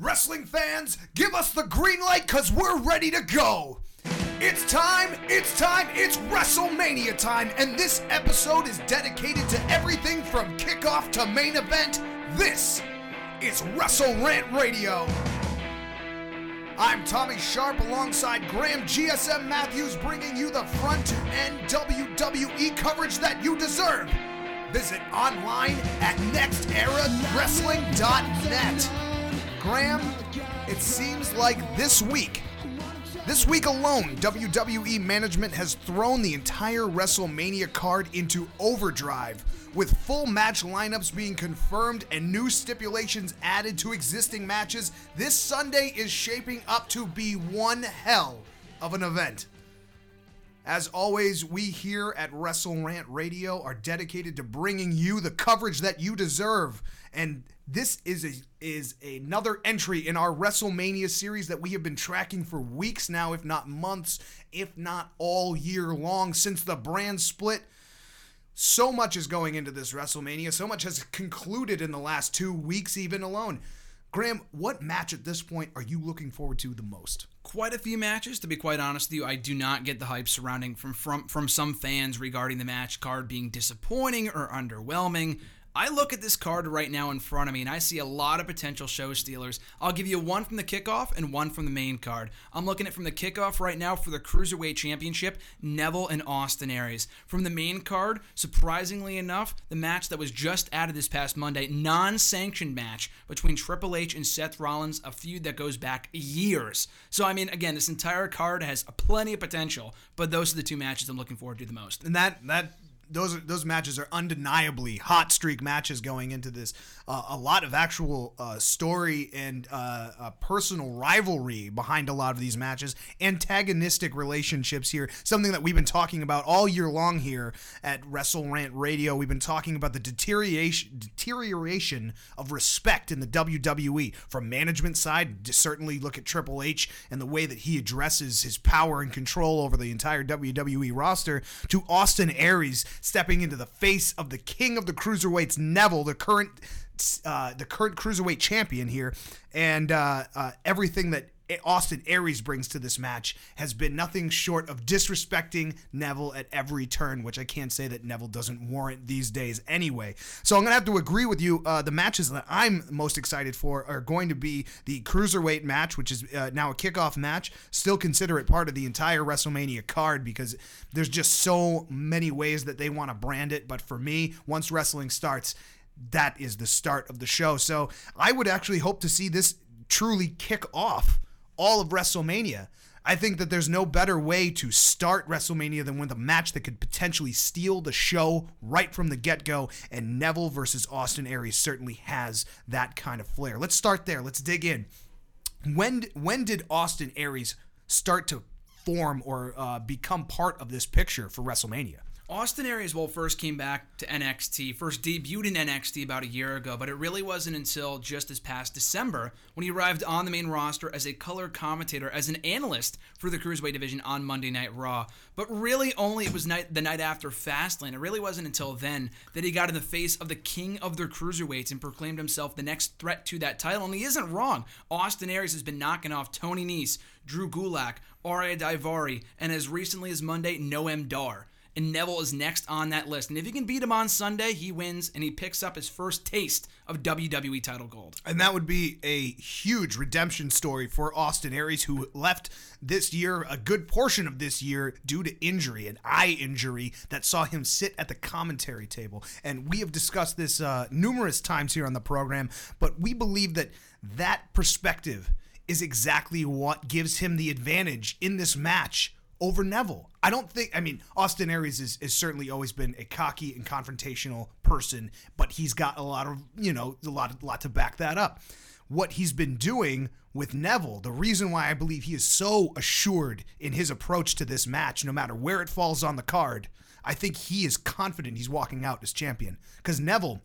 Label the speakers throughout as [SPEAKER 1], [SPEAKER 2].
[SPEAKER 1] Wrestling fans, give us the green light because we're ready to go. It's time, it's time, it's WrestleMania time, and this episode is dedicated to everything from kickoff to main event. This is Wrestle Rant Radio. I'm Tommy Sharp alongside Graham GSM Matthews, bringing you the front to end WWE coverage that you deserve. Visit online at nexterawrestling.net. Graham, it seems like this week, this week alone, WWE management has thrown the entire WrestleMania card into overdrive, with full match lineups being confirmed and new stipulations added to existing matches. This Sunday is shaping up to be one hell of an event. As always, we here at Wrestle Rant Radio are dedicated to bringing you the coverage that you deserve. And this is a, is another entry in our WrestleMania series that we have been tracking for weeks now, if not months, if not all year long since the brand split. So much is going into this WrestleMania. So much has concluded in the last two weeks, even alone. Graham, what match at this point are you looking forward to the most?
[SPEAKER 2] Quite a few matches, to be quite honest with you. I do not get the hype surrounding from from from some fans regarding the match card being disappointing or underwhelming. I look at this card right now in front of me and I see a lot of potential show stealers. I'll give you one from the kickoff and one from the main card. I'm looking at from the kickoff right now for the Cruiserweight Championship, Neville and Austin Aries. From the main card, surprisingly enough, the match that was just added this past Monday, non sanctioned match between Triple H and Seth Rollins, a feud that goes back years. So, I mean, again, this entire card has plenty of potential, but those are the two matches I'm looking forward to the most.
[SPEAKER 1] And that, that, those those matches are undeniably hot streak matches going into this. Uh, a lot of actual uh, story and uh, personal rivalry behind a lot of these matches. Antagonistic relationships here, something that we've been talking about all year long here at Wrestle Rant Radio. We've been talking about the deterioration deterioration of respect in the WWE from management side. Certainly, look at Triple H and the way that he addresses his power and control over the entire WWE roster. To Austin Aries stepping into the face of the king of the cruiserweights, Neville, the current uh, the current cruiserweight champion here, and uh, uh, everything that Austin Aries brings to this match has been nothing short of disrespecting Neville at every turn, which I can't say that Neville doesn't warrant these days anyway. So I'm going to have to agree with you. Uh, the matches that I'm most excited for are going to be the Cruiserweight match, which is uh, now a kickoff match. Still consider it part of the entire WrestleMania card because there's just so many ways that they want to brand it. But for me, once wrestling starts, that is the start of the show. So I would actually hope to see this truly kick off all of WrestleMania. I think that there's no better way to start WrestleMania than with a match that could potentially steal the show right from the get go. And Neville versus Austin Aries certainly has that kind of flair. Let's start there. Let's dig in. When when did Austin Aries start to form or uh, become part of this picture for WrestleMania?
[SPEAKER 2] Austin Aries well first came back to NXT, first debuted in NXT about a year ago, but it really wasn't until just this past December when he arrived on the main roster as a color commentator, as an analyst for the Cruiserweight division on Monday Night Raw. But really, only it was night, the night after Fastlane. It really wasn't until then that he got in the face of the king of the Cruiserweights and proclaimed himself the next threat to that title. And he isn't wrong. Austin Aries has been knocking off Tony Nese, Drew Gulak, Ariya Daivari, and as recently as Monday, Noam Dar and Neville is next on that list. And if he can beat him on Sunday, he wins and he picks up his first taste of WWE title gold.
[SPEAKER 1] And that would be a huge redemption story for Austin Aries, who left this year, a good portion of this year, due to injury, an eye injury that saw him sit at the commentary table. And we have discussed this uh, numerous times here on the program, but we believe that that perspective is exactly what gives him the advantage in this match over Neville. I don't think. I mean, Austin Aries is, is certainly always been a cocky and confrontational person, but he's got a lot of you know a lot a lot to back that up. What he's been doing with Neville, the reason why I believe he is so assured in his approach to this match, no matter where it falls on the card, I think he is confident he's walking out as champion because Neville.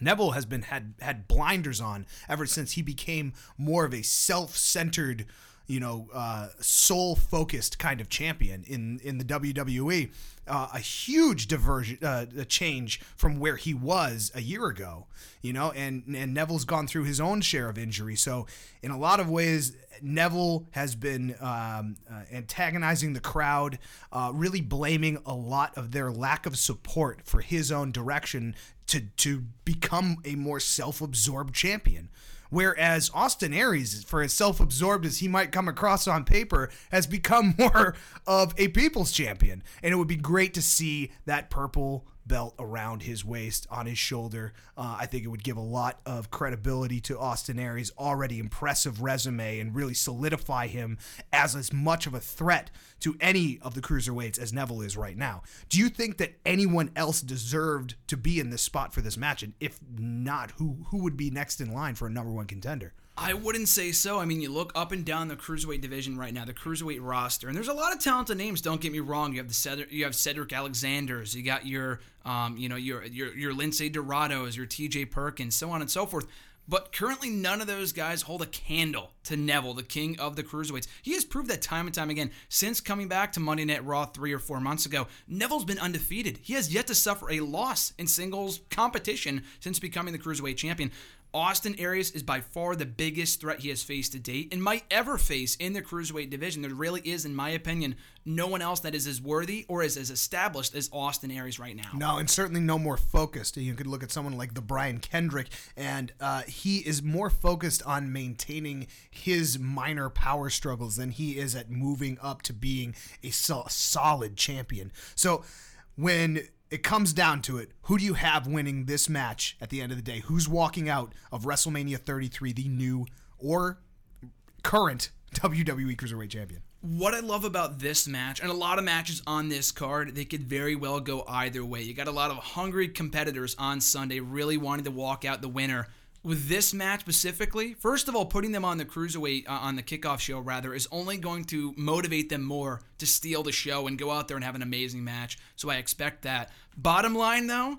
[SPEAKER 1] Neville has been had had blinders on ever since he became more of a self-centered you know, uh, sole focused kind of champion in in the WWE. uh, a huge diversion, uh, a change from where he was a year ago. You know, and and Neville's gone through his own share of injury. So in a lot of ways, Neville has been um, uh, antagonizing the crowd, uh, really blaming a lot of their lack of support for his own direction to to become a more self-absorbed champion. Whereas Austin Aries, for as self absorbed as he might come across on paper, has become more of a people's champion. And it would be great to see that purple belt around his waist, on his shoulder. Uh, I think it would give a lot of credibility to Austin Aries' already impressive resume and really solidify him as as much of a threat to any of the cruiserweights as Neville is right now. Do you think that anyone else deserved to be in this spot for this match? And if not, who who would be next in line for a number one contender?
[SPEAKER 2] I wouldn't say so. I mean, you look up and down the cruiserweight division right now, the cruiserweight roster, and there's a lot of talented names. Don't get me wrong. You have the Cedric, you have Cedric Alexander's, you got your, um, you know, your your your Lince Dorados, your T.J. Perkins, so on and so forth. But currently, none of those guys hold a candle to Neville, the king of the cruiserweights. He has proved that time and time again since coming back to Monday Night Raw three or four months ago. Neville's been undefeated. He has yet to suffer a loss in singles competition since becoming the cruiserweight champion. Austin Aries is by far the biggest threat he has faced to date and might ever face in the cruiserweight division. There really is, in my opinion, no one else that is as worthy or is as established as Austin Aries right now.
[SPEAKER 1] No, and certainly no more focused. You could look at someone like the Brian Kendrick, and uh, he is more focused on maintaining his minor power struggles than he is at moving up to being a so- solid champion. So when it comes down to it. Who do you have winning this match at the end of the day? Who's walking out of WrestleMania 33, the new or current WWE Cruiserweight Champion?
[SPEAKER 2] What I love about this match, and a lot of matches on this card, they could very well go either way. You got a lot of hungry competitors on Sunday really wanting to walk out the winner with this match specifically, first of all, putting them on the cruiserweight uh, on the kickoff show rather is only going to motivate them more to steal the show and go out there and have an amazing match. So I expect that. Bottom line though,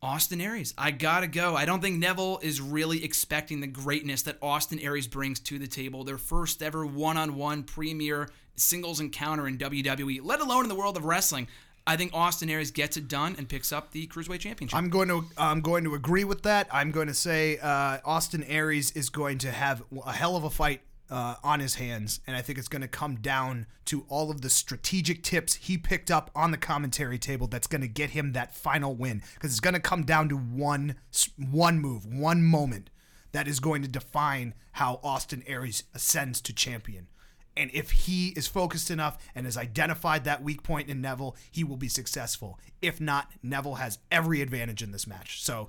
[SPEAKER 2] Austin Aries, I gotta go. I don't think Neville is really expecting the greatness that Austin Aries brings to the table. Their first ever one-on-one premier singles encounter in WWE, let alone in the world of wrestling. I think Austin Aries gets it done and picks up the cruiserweight championship.
[SPEAKER 1] I'm going to I'm going to agree with that. I'm going to say uh, Austin Aries is going to have a hell of a fight uh, on his hands, and I think it's going to come down to all of the strategic tips he picked up on the commentary table. That's going to get him that final win because it's going to come down to one one move, one moment that is going to define how Austin Aries ascends to champion. And if he is focused enough and has identified that weak point in Neville, he will be successful. If not, Neville has every advantage in this match. So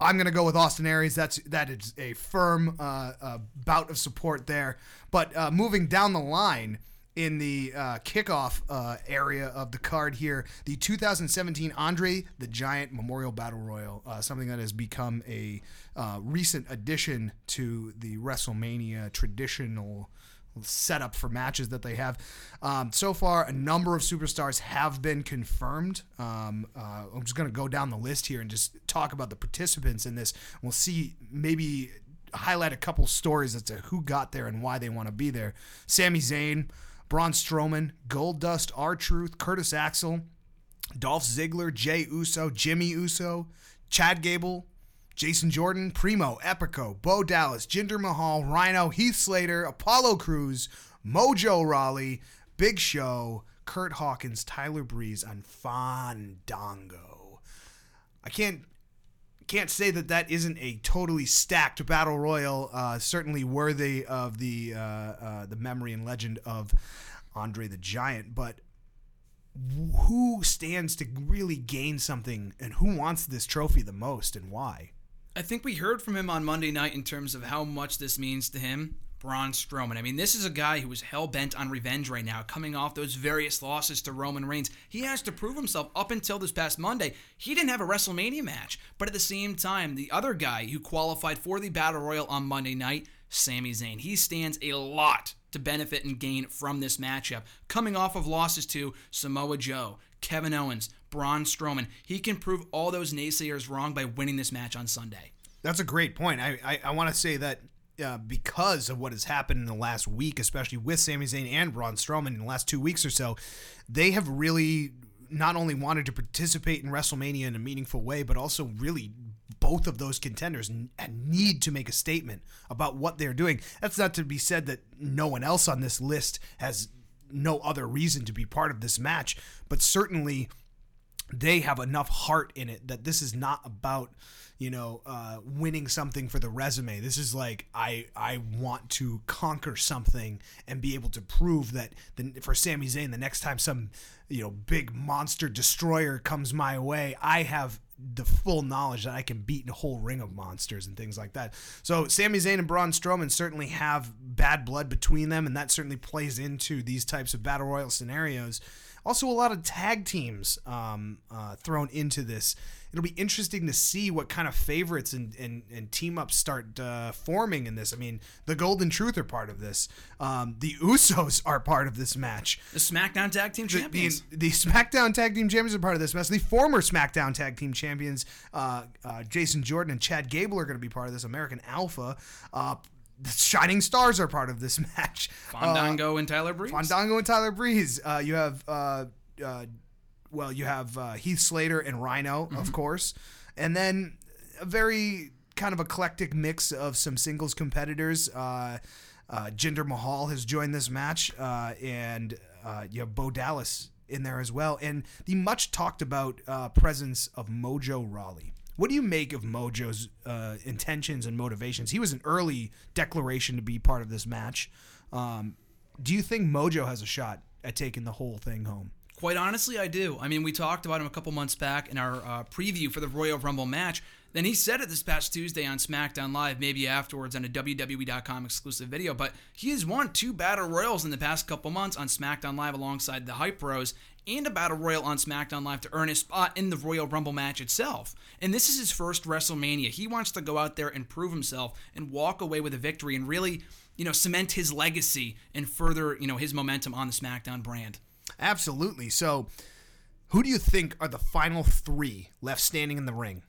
[SPEAKER 1] I'm going to go with Austin Aries. That's that is a firm uh, uh, bout of support there. But uh, moving down the line in the uh, kickoff uh, area of the card here, the 2017 Andre the Giant Memorial Battle Royal, uh, something that has become a recent addition to the WrestleMania traditional setup for matches that they have. Um, so far, a number of superstars have been confirmed. Um, uh, I'm just going to go down the list here and just talk about the participants in this. We'll see maybe highlight a couple stories as to who got there and why they want to be there. Sami Zayn, Braun Strowman, Goldust, R Truth, Curtis Axel, Dolph Ziggler, Jey Uso, Jimmy Uso, Chad Gable, Jason Jordan, Primo, Epico, Bo Dallas, Jinder Mahal, Rhino, Heath Slater, Apollo Crews, Mojo Rawley, Big Show, Kurt Hawkins, Tyler Breeze, and Fandango. I can't can't say that that isn't a totally stacked battle royal. Uh, certainly worthy of the uh, uh, the memory and legend of Andre the Giant, but who stands to really gain something, and who wants this trophy the most, and why?
[SPEAKER 2] I think we heard from him on Monday night in terms of how much this means to him. Braun Strowman. I mean, this is a guy who is hell bent on revenge right now, coming off those various losses to Roman Reigns. He has to prove himself up until this past Monday. He didn't have a WrestleMania match, but at the same time, the other guy who qualified for the Battle Royal on Monday night, Sami Zayn, he stands a lot to benefit and gain from this matchup. Coming off of losses to Samoa Joe, Kevin Owens, Braun Strowman. He can prove all those naysayers wrong by winning this match on Sunday.
[SPEAKER 1] That's a great point. I, I, I want to say that uh, because of what has happened in the last week, especially with Sami Zayn and Braun Strowman in the last two weeks or so, they have really not only wanted to participate in WrestleMania in a meaningful way, but also really both of those contenders need to make a statement about what they're doing. That's not to be said that no one else on this list has no other reason to be part of this match, but certainly they have enough heart in it that this is not about you know uh, winning something for the resume this is like i i want to conquer something and be able to prove that the, for Sami Zayn the next time some you know big monster destroyer comes my way i have the full knowledge that I can beat a whole ring of monsters and things like that. So Sami Zayn and Braun Strowman certainly have bad blood between them, and that certainly plays into these types of battle royal scenarios. Also, a lot of tag teams um, uh, thrown into this. It'll be interesting to see what kind of favorites and, and, and team ups start uh, forming in this. I mean, the Golden Truth are part of this. Um, the Usos are part of this match.
[SPEAKER 2] The SmackDown Tag Team
[SPEAKER 1] The, the,
[SPEAKER 2] Champions.
[SPEAKER 1] the SmackDown Tag Team Champions are part of this match. The former SmackDown Tag Team Champions, uh, uh, Jason Jordan and Chad Gable, are going to be part of this. American Alpha. Uh, the Shining Stars are part of this match. Uh,
[SPEAKER 2] Fandango and Tyler Breeze.
[SPEAKER 1] Fandango and Tyler Breeze. Uh, you have, uh, uh, well, you have uh, Heath Slater and Rhino, of course, and then a very kind of eclectic mix of some singles competitors. Uh, uh, Jinder Mahal has joined this match, uh, and uh, you have Bo Dallas in there as well, and the much talked about uh, presence of Mojo Rawley. What do you make of Mojo's uh, intentions and motivations? He was an early declaration to be part of this match. Um, do you think Mojo has a shot at taking the whole thing home?
[SPEAKER 2] Quite honestly, I do. I mean, we talked about him a couple months back in our uh, preview for the Royal Rumble match. Then he said it this past Tuesday on SmackDown Live, maybe afterwards on a WWE.com exclusive video. But he has won two Battle Royals in the past couple months on SmackDown Live alongside the Hype Bros and a Battle Royal on SmackDown Live to earn a spot in the Royal Rumble match itself. And this is his first WrestleMania. He wants to go out there and prove himself and walk away with a victory and really, you know, cement his legacy and further, you know, his momentum on the SmackDown brand.
[SPEAKER 1] Absolutely. So, who do you think are the final three left standing in the ring?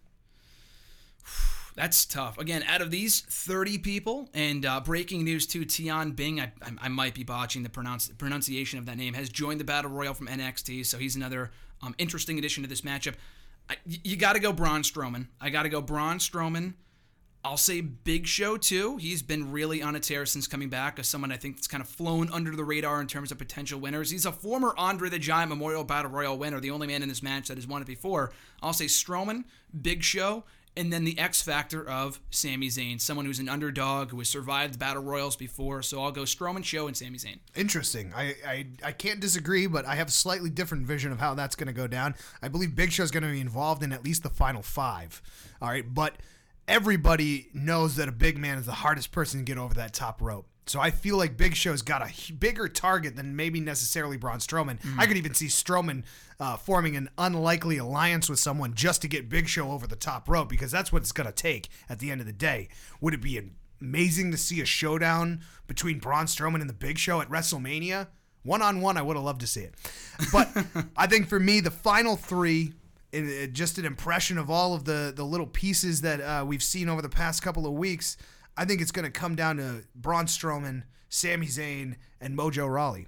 [SPEAKER 2] That's tough. Again, out of these 30 people, and uh, breaking news to Tian Bing, I, I, I might be botching the pronounce, pronunciation of that name, has joined the Battle Royal from NXT, so he's another um, interesting addition to this matchup. I, you got to go Braun Strowman. I got to go Braun Strowman. I'll say Big Show too. He's been really on a tear since coming back as someone I think that's kind of flown under the radar in terms of potential winners. He's a former Andre the Giant Memorial Battle Royal winner, the only man in this match that has won it before. I'll say Strowman, Big Show, and then the X factor of Sami Zayn, someone who's an underdog who has survived the Battle Royals before. So I'll go Strowman, Show, and Sami Zayn.
[SPEAKER 1] Interesting. I, I, I can't disagree, but I have a slightly different vision of how that's going to go down. I believe Big Show's going to be involved in at least the final five. All right, but everybody knows that a big man is the hardest person to get over that top rope. So I feel like Big Show's got a bigger target than maybe necessarily Braun Strowman. Mm. I could even see Strowman uh, forming an unlikely alliance with someone just to get Big Show over the top rope because that's what it's going to take at the end of the day. Would it be amazing to see a showdown between Braun Strowman and the Big Show at WrestleMania? One on one, I would have loved to see it. But I think for me, the final three it, it- just an impression of all of the the little pieces that uh, we've seen over the past couple of weeks. I think it's going to come down to Braun Strowman, Sami Zayn, and Mojo Rawley.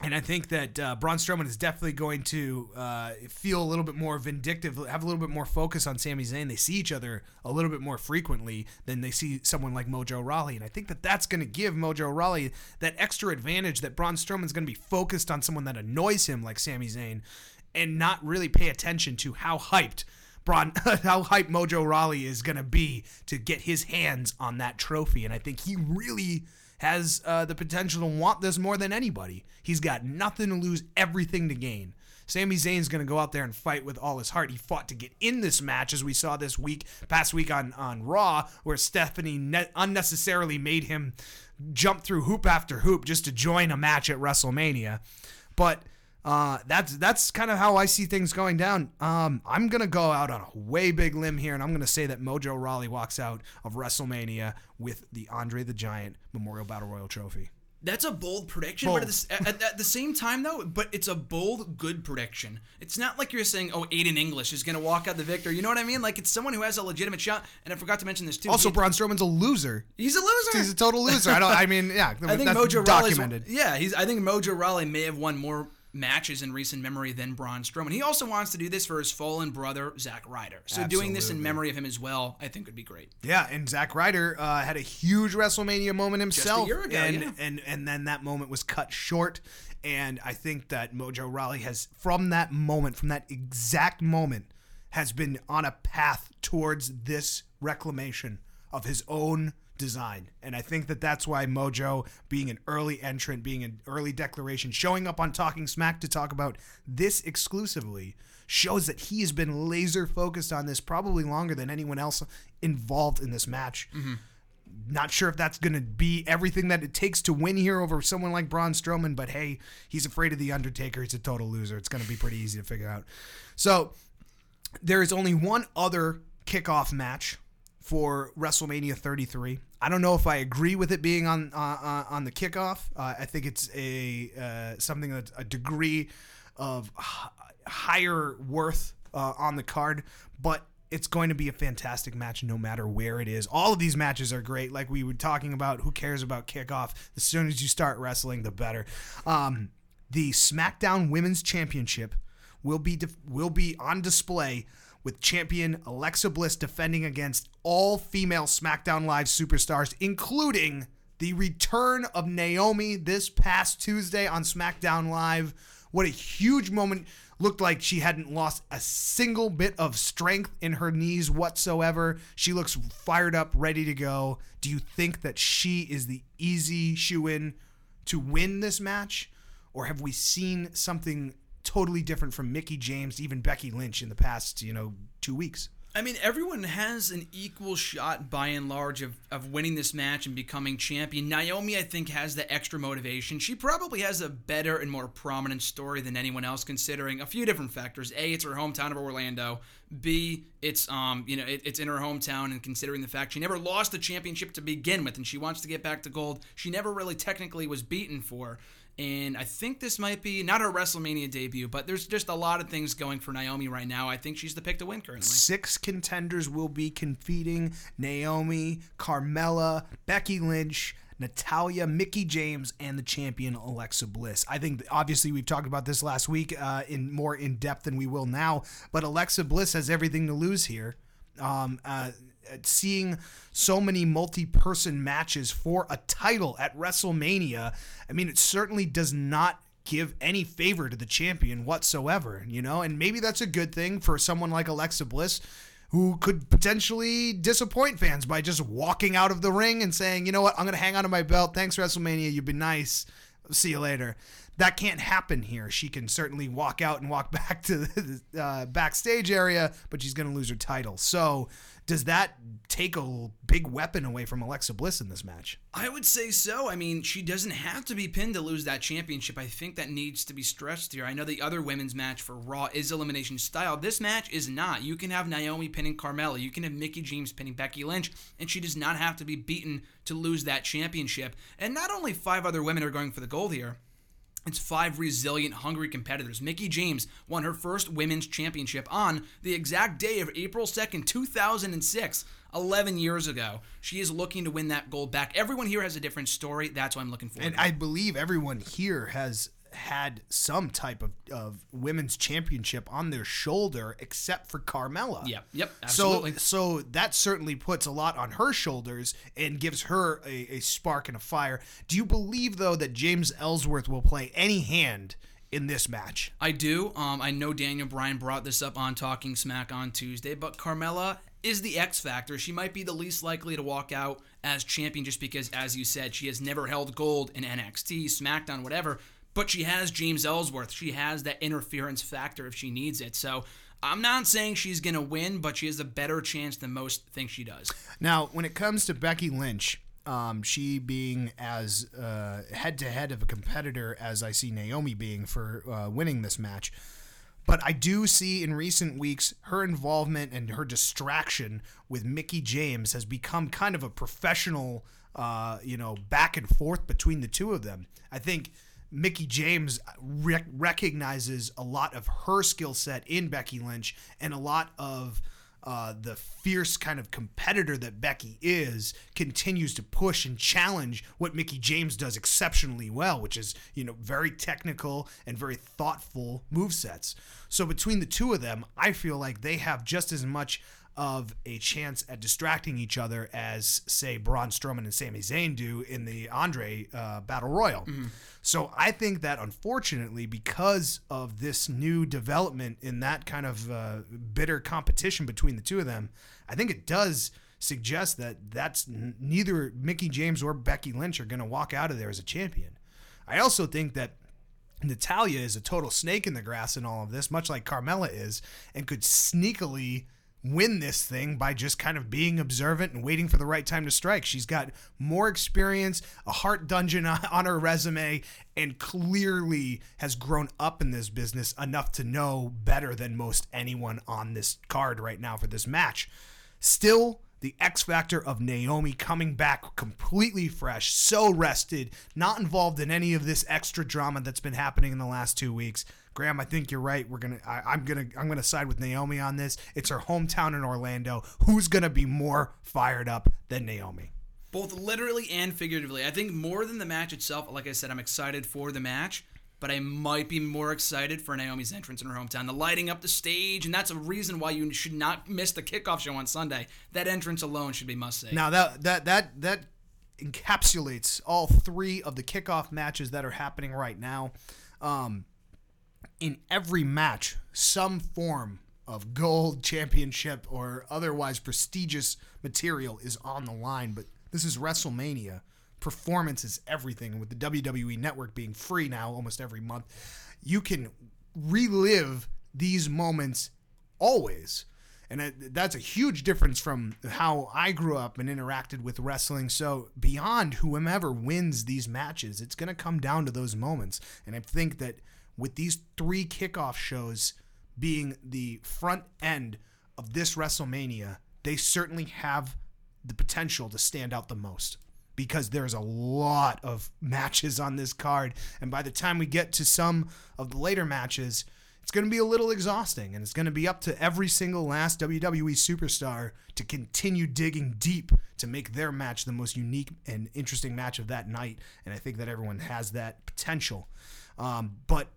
[SPEAKER 1] And I think that uh, Braun Strowman is definitely going to uh, feel a little bit more vindictive, have a little bit more focus on Sami Zayn. They see each other a little bit more frequently than they see someone like Mojo Rawley. And I think that that's going to give Mojo Rawley that extra advantage that Braun Strowman's going to be focused on someone that annoys him like Sami Zayn and not really pay attention to how hyped Braun, how hyped Mojo Rawley is going to be to get his hands on that trophy. And I think he really has uh, the potential to want this more than anybody. He's got nothing to lose, everything to gain. Sami Zayn's going to go out there and fight with all his heart. He fought to get in this match, as we saw this week, past week on, on Raw, where Stephanie ne- unnecessarily made him jump through hoop after hoop just to join a match at WrestleMania. But uh, that's that's kind of how I see things going down. Um, I'm gonna go out on a way big limb here, and I'm gonna say that Mojo Rawley walks out of WrestleMania with the Andre the Giant Memorial Battle Royal Trophy.
[SPEAKER 2] That's a bold prediction, but at the, at, at the same time, though, but it's a bold, good prediction. It's not like you're saying, "Oh, Aiden English is going to walk out the victor." You know what I mean? Like it's someone who has a legitimate shot. And I forgot to mention this too.
[SPEAKER 1] Also,
[SPEAKER 2] he-
[SPEAKER 1] Braun Strowman's a loser.
[SPEAKER 2] he's a loser.
[SPEAKER 1] He's a total loser. I don't. I mean, yeah,
[SPEAKER 2] I think
[SPEAKER 1] that's
[SPEAKER 2] Mojo
[SPEAKER 1] documented.
[SPEAKER 2] Rawley's yeah. He's. I think Mojo Rawley may have won more matches in recent memory than Braun Strowman. He also wants to do this for his fallen brother, Zack Ryder. So doing this in memory of him as well, I think would be great.
[SPEAKER 1] Yeah, and Zack Ryder uh, had a huge WrestleMania moment himself,
[SPEAKER 2] ago,
[SPEAKER 1] and,
[SPEAKER 2] yeah.
[SPEAKER 1] and and then that moment was cut short. And I think that Mojo Rawley has, from that moment, from that exact moment, has been on a path towards this reclamation of his own design. And I think that that's why Mojo, being an early entrant, being an early declaration, showing up on Talking Smack to talk about this exclusively, shows that he has been laser focused on this probably longer than anyone else involved in this match. Mm-hmm. Not sure if that's going to be everything that it takes to win here over someone like Braun Strowman, but hey, he's afraid of The Undertaker. He's a total loser. It's going to be pretty easy to figure out. So, there is only one other kickoff match for WrestleMania 33. I don't know if I agree with it being on uh, on the kickoff. Uh, I think it's a uh, something a degree of h- higher worth uh, on the card, but it's going to be a fantastic match no matter where it is. All of these matches are great. Like we were talking about, who cares about kickoff? As soon as you start wrestling, the better. Um, the SmackDown Women's Championship will be def- will be on display with champion Alexa Bliss defending against all female SmackDown Live superstars, including the return of Naomi this past Tuesday on SmackDown Live. What a huge moment. Looked like she hadn't lost a single bit of strength in her knees whatsoever. She looks fired up, ready to go. Do you think that she is the easy shoe in to win this match? Or have we seen something totally different from Mickie James, even Becky Lynch in the past, you know, two weeks?
[SPEAKER 2] I mean, everyone has an equal shot by and large of, of winning this match and becoming champion. Naomi, I think, has the extra motivation. She probably has a better and more prominent story than anyone else, considering a few different factors. A, it's her hometown of Orlando. B, it's um, you know, it, it's in her hometown, and considering the fact she never lost the championship to begin with, and she wants to get back to gold, she never really technically was beaten for. And I think this might be not her WrestleMania debut, but there's just a lot of things going for Naomi right now. I think she's the pick to win currently.
[SPEAKER 1] Six contenders will be competing Naomi, Carmella, Becky Lynch, Natalya, Mickie James, and the champion Alexa Bliss. I think obviously we've talked about this last week uh, in more in depth than we will now, but Alexa Bliss has everything to lose here. Um, uh, seeing so many multi-person matches for a title at WrestleMania, I mean, it certainly does not give any favor to the champion whatsoever, you know? And maybe that's a good thing for someone like Alexa Bliss who could potentially disappoint fans by just walking out of the ring and saying, "You know what? I'm going to hang on to my belt. Thanks WrestleMania. You've been nice. See you later." That can't happen here. She can certainly walk out and walk back to the uh, backstage area, but she's going to lose her title. So, does that take a big weapon away from Alexa Bliss in this match?
[SPEAKER 2] I would say so. I mean, she doesn't have to be pinned to lose that championship. I think that needs to be stressed here. I know the other women's match for Raw is elimination style. This match is not. You can have Naomi pinning Carmella, you can have Mickie James pinning Becky Lynch, and she does not have to be beaten to lose that championship. And not only five other women are going for the gold here. It's five resilient, hungry competitors. Mickie James won her first women's championship on the exact day of April 2nd, 2006, 11 years ago. She is looking to win that gold back. Everyone here has a different story. That's what I'm looking for.
[SPEAKER 1] And I believe everyone here has had some type of, of women's championship on their shoulder except for Carmella.
[SPEAKER 2] Yep, yep, absolutely.
[SPEAKER 1] So so that certainly puts a lot on her shoulders and gives her a, a spark and a fire. Do you believe though that James Ellsworth will play any hand in this match?
[SPEAKER 2] I do. Um, I know Daniel Bryan brought this up on Talking Smack on Tuesday, but Carmella is the X factor. She might be the least likely to walk out as champion just because, as you said, she has never held gold in NXT, SmackDown, whatever. But she has James Ellsworth. She has that interference factor if she needs it. So I'm not saying she's going to win, but she has a better chance than most think she does.
[SPEAKER 1] Now, when it comes to Becky Lynch, um, she being as head to head of a competitor as I see Naomi being for uh, winning this match. But I do see in recent weeks her involvement and her distraction with Mickie James has become kind of a professional, uh, you know, back and forth between the two of them. I think Mickie James rec- recognizes a lot of her skill set in Becky Lynch and a lot of uh, the fierce kind of competitor that Becky is continues to push and challenge what Mickie James does exceptionally well, which is, you know, very technical and very thoughtful move sets. So between the two of them, I feel like they have just as much of a chance at distracting each other as, say, Braun Strowman and Sami Zayn do in the Andre uh, Battle Royal. So I think that unfortunately, because of this new development in that kind of uh, bitter competition between the two of them, I think it does suggest that that's n- neither Mickie James or Becky Lynch are going to walk out of there as a champion. I also think that Natalya is a total snake in the grass in all of this, much like Carmella is, and could sneakily win this thing by just kind of being observant and waiting for the right time to strike. She's got more experience, a Hart Dungeon on, her resume, and clearly has grown up in this business enough to know better than most anyone on this card right now for this match. Still, the X factor of Naomi coming back completely fresh, so rested, not involved in any of this extra drama that's been happening in the last two weeks. Graham, I think you're right. We're gonna, I, I'm gonna, I'm gonna side with Naomi on this. It's her hometown in Orlando. Who's gonna be more fired up than Naomi?
[SPEAKER 2] both literally and figuratively. I think more than the match itself, like I said, I'm excited for the match, but I might be more excited for Naomi's entrance in her hometown, the lighting up the stage, and that's a reason why you should not miss the kickoff show on Sunday. That entrance alone should be must see.
[SPEAKER 1] Now that that that that encapsulates all three of the kickoff matches that are happening right now. Um, in every match, some form of gold championship or otherwise prestigious material is on the line. But this is WrestleMania. Performance is everything. With the WWE Network being free now almost every month, you can relive these moments always. And that's a huge difference from how I grew up and interacted with wrestling. So, beyond whomever wins these matches, it's going to come down to those moments. And I think that with these three kickoff shows being the front end of this WrestleMania, they certainly have the potential to stand out the most because there's a lot of matches on this card. And by the time we get to some of the later matches, it's going to be a little exhausting and it's going to be up to every single last WWE superstar to continue digging deep to make their match the most unique and interesting match of that night. And I think that everyone has that potential. Um, but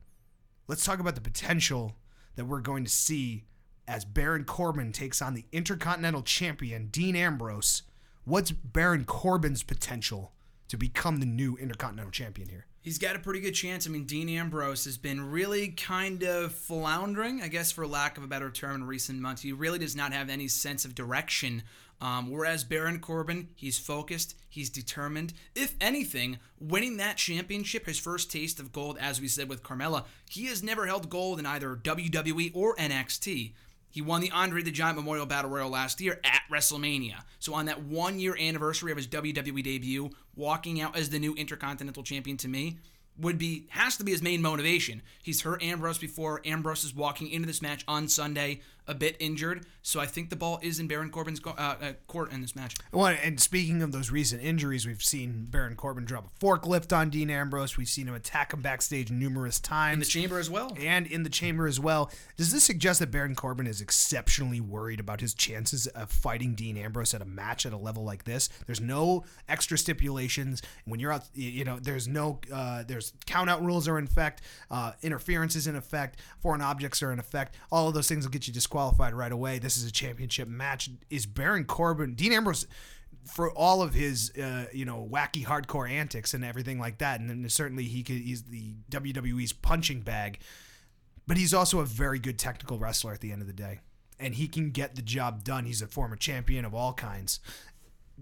[SPEAKER 1] let's talk about the potential that we're going to see as Baron Corbin takes on the Intercontinental Champion, Dean Ambrose. What's Baron Corbin's potential to become the new Intercontinental Champion here?
[SPEAKER 2] He's got a pretty good chance. I mean, Dean Ambrose has been really kind of floundering, I guess, for lack of a better term, in recent months. He really does not have any sense of direction. Um, whereas Baron Corbin, he's focused, he's determined. If anything, winning that championship, his first taste of gold, as we said with Carmella, he has never held gold in either WWE or NXT. He won the Andre the Giant Memorial Battle Royal last year at WrestleMania. So on that one year anniversary of his WWE debut, walking out as the new Intercontinental Champion to me would be has to be his main motivation. He's hurt Ambrose before. Ambrose is walking into this match on Sunday a bit injured, so I think the ball is in Baron Corbin's uh, uh, court in this match.
[SPEAKER 1] Well, and speaking of those recent injuries, we've seen Baron Corbin drop a forklift on Dean Ambrose. We've seen him attack him backstage numerous times.
[SPEAKER 2] In the chamber as well.
[SPEAKER 1] and in the chamber as well. Does this suggest that Baron Corbin is exceptionally worried about his chances of fighting Dean Ambrose at a match at a level like this? There's no extra stipulations when you're out. You know, there's no uh, there's count out rules are in effect, uh, interference is in effect, foreign objects are in effect. All of those things will get you disqualified right away. This is a championship match. Is Baron Corbin Dean Ambrose? for all of his uh, you know wacky hardcore antics and everything like that and then certainly he could he's the WWE's punching bag but he's also a very good technical wrestler at the end of the day and he can get the job done he's a former champion of all kinds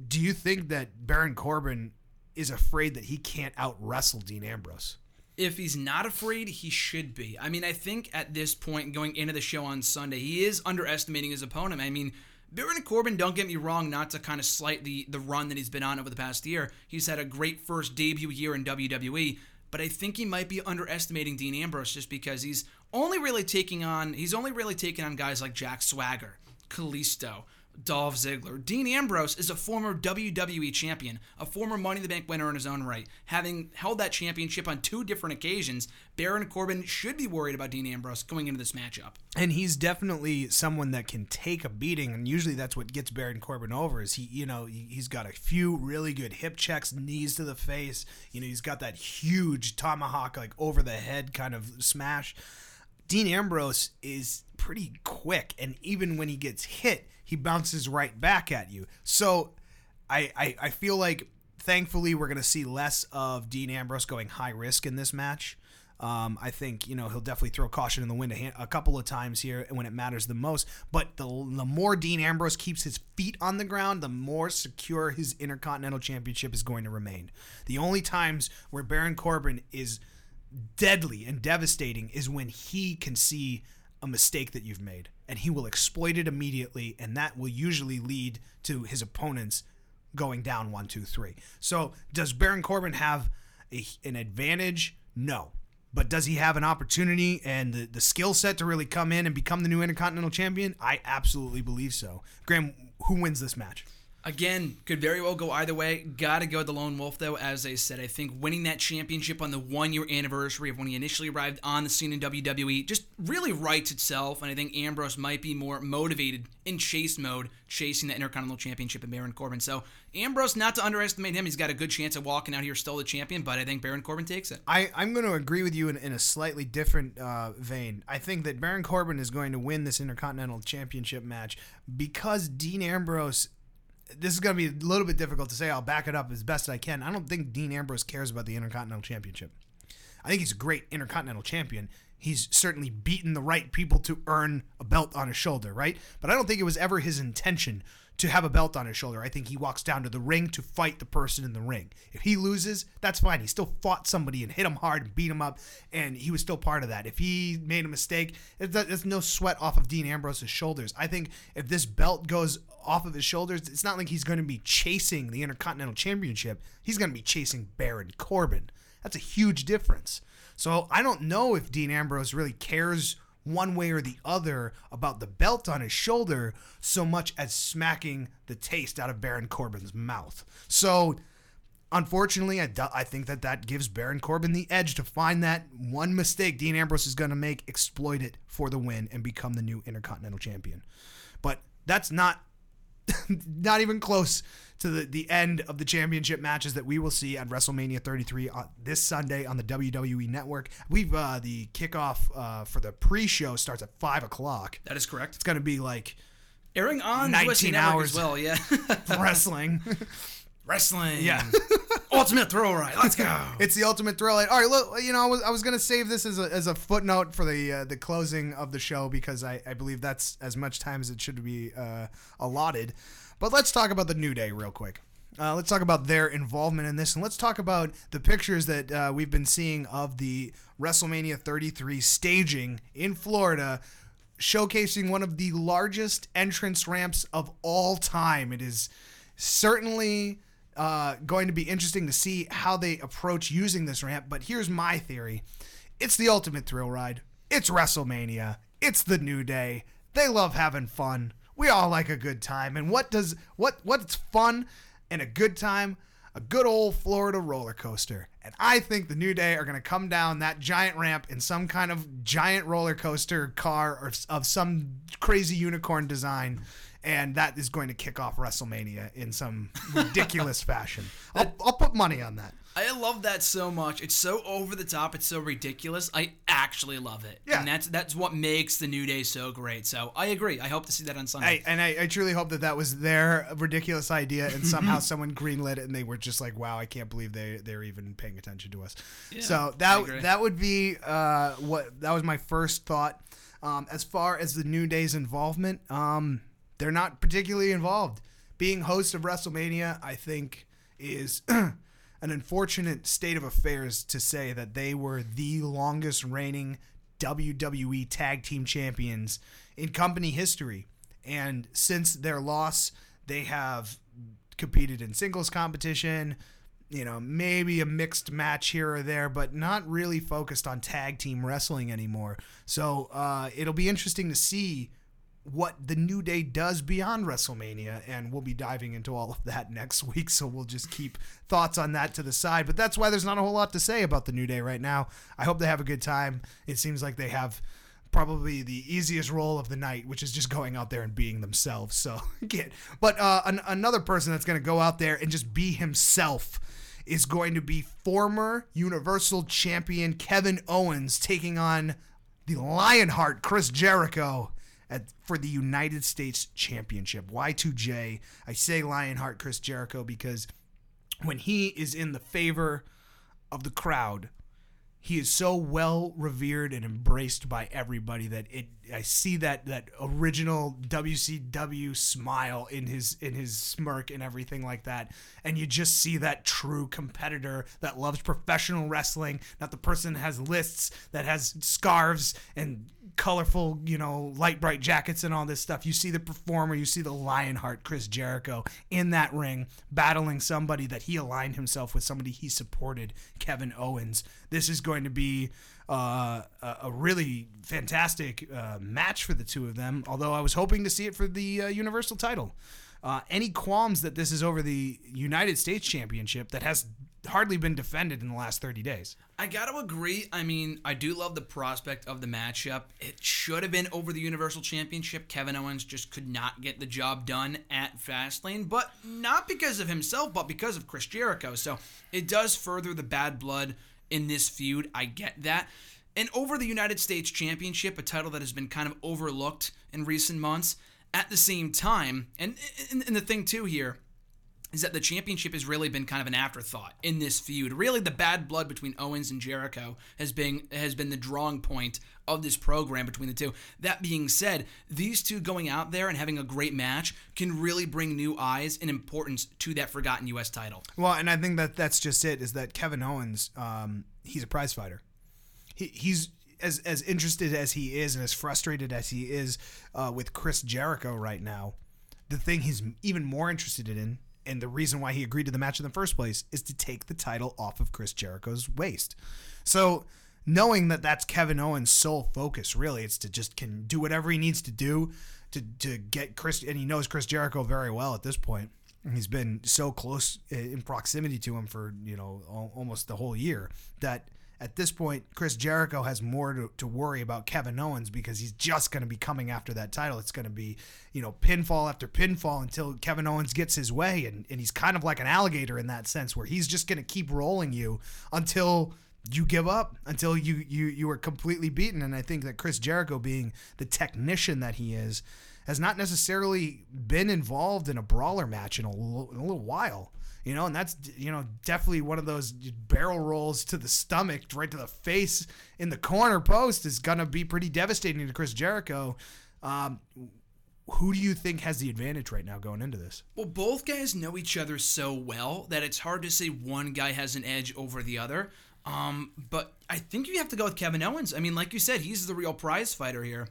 [SPEAKER 1] do you think that Baron Corbin is afraid that he can't out wrestle Dean Ambrose
[SPEAKER 2] if he's not afraid, he should be. I mean, I think at this point, going into the show on Sunday, he is underestimating his opponent. I mean, Baron Corbin, don't get me wrong, not to kind of slight the, the run that he's been on over the past year. He's had a great first debut year in WWE, but I think he might be underestimating Dean Ambrose just because he's only really taking on he's only really taking on guys like Jack Swagger, Kalisto, Dolph Ziggler. Dean Ambrose is a former WWE champion, a former Money in the Bank winner in his own right. Having held that championship on two different occasions, Baron Corbin should be worried about Dean Ambrose going into this matchup.
[SPEAKER 1] and he's definitely someone that can take a beating and usually that's what gets Baron Corbin over is he you know he- he's got a few really good hip checks knees to the face you know he's got that huge tomahawk like over the head kind of smash Dean Ambrose is pretty quick and even when he gets hit he bounces right back at you so I I, I feel like thankfully we're going to see less of Dean Ambrose going high risk in this match um, I think you know he'll definitely throw caution in the wind a, hand, a couple of times here when it matters the most. But the the more Dean Ambrose keeps his feet on the ground, the more secure his Intercontinental Championship is going to remain. The only times where Baron Corbin is deadly and devastating is when he can see a mistake that you've made and he will exploit it immediately and that will usually lead to his opponents going down one two three. So does baron corbin have a, an advantage? No. But does he have an opportunity and the, the skill set to really come in and become the new intercontinental champion? I absolutely believe so. Graham who wins this match
[SPEAKER 2] Again, could very well go either way. Gotta go the Lone Wolf, though. As I said, I think winning that championship on the one year anniversary of when he initially arrived on the scene in WWE just really writes itself. And I think Ambrose might be more motivated in chase mode, chasing the Intercontinental Championship in Baron Corbin. So, Ambrose, not to underestimate him, he's got a good chance of walking out here still the champion, but I think Baron Corbin takes it.
[SPEAKER 1] I, I'm going to agree with you in, in a slightly different uh, vein. I think that Baron Corbin is going to win this Intercontinental Championship match because Dean Ambrose. This is going to be a little bit difficult to say. I'll back it up as best I can. I don't think Dean Ambrose cares about the Intercontinental Championship. I think he's a great Intercontinental Champion. He's certainly beaten the right people to earn a belt on his shoulder, right? But I don't think it was ever his intention to have a belt on his shoulder. I think he walks down to the ring to fight the person in the ring. If he loses, that's fine. He still fought somebody and hit him hard and beat him up, and he was still part of that. If he made a mistake, there's no sweat off of Dean Ambrose's shoulders. I think if this belt goes off of his shoulders, it's not like he's going to be chasing the Intercontinental Championship. He's going to be chasing Baron Corbin. That's a huge difference. So I don't know if Dean Ambrose really cares one way or the other about the belt on his shoulder so much as smacking the taste out of Baron Corbin's mouth. So unfortunately, I, do- I think that that gives Baron Corbin the edge to find that one mistake Dean Ambrose is going to make, exploit it for the win, and become the new Intercontinental Champion. But that's not not even close to the, the end of the championship matches that we will see at WrestleMania 33 on this Sunday on the WWE Network. We've uh, the kickoff uh, for the pre-show starts at five o'clock.
[SPEAKER 2] That is correct.
[SPEAKER 1] It's going to be like
[SPEAKER 2] Airing on
[SPEAKER 1] 19
[SPEAKER 2] USA Network
[SPEAKER 1] hours.
[SPEAKER 2] as well, yeah.
[SPEAKER 1] wrestling.
[SPEAKER 2] Wrestling.
[SPEAKER 1] Yeah.
[SPEAKER 2] Ultimate throw right. Let's go.
[SPEAKER 1] It's the ultimate thrill. All right, look, you know, I was, I was gonna save this as a, as a footnote for the uh, the closing of the show because I, I believe that's as much time as it should be uh, allotted. But let's talk about the New Day real quick. Uh, let's talk about their involvement in this, and let's talk about the pictures that uh, we've been seeing of the WrestleMania 33 staging in Florida, showcasing one of the largest entrance ramps of all time. It is certainly uh, going to be interesting to see how they approach using this ramp. But here's my theory it's the ultimate thrill ride, it's WrestleMania, it's the New Day. They love having fun. We all like a good time. And what does what what's fun and a good time? A good old Florida roller coaster. And I think the New Day are going to come down that giant ramp in some kind of giant roller coaster car or of some crazy unicorn design. And that is going to kick off WrestleMania in some ridiculous fashion. I'll, I'll put money on that.
[SPEAKER 2] I love that so much. It's so over the top. It's so ridiculous. I actually love it.
[SPEAKER 1] Yeah.
[SPEAKER 2] And that's that's what makes the New Day so great. So I agree. I hope to see that on Sunday.
[SPEAKER 1] I, and I, I truly hope that that was their ridiculous idea, and somehow someone greenlit it, and they were just like, "Wow, I can't believe they they're even paying attention to us." Yeah,
[SPEAKER 2] so
[SPEAKER 1] that that would be uh, what that was my first thought. Um, as far as the New Day's involvement, um, they're not particularly involved. Being host of WrestleMania, I think, is an unfortunate state of affairs to say that they were the longest reigning WWE Tag Team Champions in company history. And since their loss, they have competed in singles competition, you know, maybe a mixed match here or there, but not really focused on tag team wrestling anymore. So uh, it'll be interesting to see what the New Day does beyond WrestleMania, and we'll be diving into all of that next week. So we'll just keep thoughts on that to the side. But that's why there's not a whole lot to say about the New Day right now. I hope they have a good time. It seems like they have probably the easiest role of the night, which is just going out there and being themselves. So get, but uh, an, another person that's going to go out there and just be himself is going to be former Universal Champion Kevin Owens taking on the Lionheart Chris Jericho at, for the United States Championship. Y2J. I say Lionheart Chris Jericho because when he is in the favor of the crowd, he is so well revered and embraced by everybody that it I see that that original WCW smile in his in his smirk and everything like that and you just see that true competitor that loves professional wrestling not the person that has lists that has scarves and colorful, you know, light bright jackets and all this stuff. You see the performer, you see the Lionheart Chris Jericho in that ring battling somebody that he aligned himself with, somebody he supported, Kevin Owens. This is going to be uh, a really fantastic uh, match for the two of them. Although I was hoping to see it for the uh, Universal title. Uh, any qualms that this is over the United States Championship that has hardly been defended in the last 30 days.
[SPEAKER 2] I got to agree. I mean, I do love the prospect of the matchup. It should have been over the Universal Championship. Kevin Owens just could not get the job done at Fastlane, but not because of himself, but because of Chris Jericho. So it does further the bad blood in this feud. I get that. And over the United States Championship, a title that has been kind of overlooked in recent months, at the same time, and, and, and the thing too here, is that the championship has really been kind of an afterthought in this feud. Really, the bad blood between Owens and Jericho has been has been the drawing point of this program between the two. That being said, these two going out there and having a great match can really bring new eyes and importance to that forgotten U.S. title.
[SPEAKER 1] Well, and I think that that's just it. Is that Kevin Owens? Um, he's a prize fighter. He, he's as as interested as he is and as frustrated as he is uh, with Chris Jericho right now. The thing he's even more interested in and the reason why he agreed to the match in the first place is to take the title off of Chris Jericho's waist. So knowing that that's Kevin Owens' sole focus, really, it's to just can do whatever he needs to do to to get Chris, and he knows Chris Jericho very well at this point. He's been so close uh, in proximity to him for you know almost the whole year that at this point, Chris Jericho has more to, to worry about Kevin Owens because he's just going to be coming after that title. It's going to be, you know, pinfall after pinfall until Kevin Owens gets his way. And, and he's kind of like an alligator in that sense where he's just going to keep rolling you until you give up until you you you are completely beaten and i think that chris jericho being the technician that he is has not necessarily been involved in a brawler match in a, in a little while you know, and that's you know definitely one of those barrel rolls to the stomach, right to the face in the corner post is gonna be pretty devastating to Chris Jericho. Um, who do you think has the advantage right now going into this?
[SPEAKER 2] Well, both guys know each other so well that it's hard to say one guy has an edge over the other. Um, but I think you have to go with Kevin Owens. I mean, like you said, he's the real prize fighter here.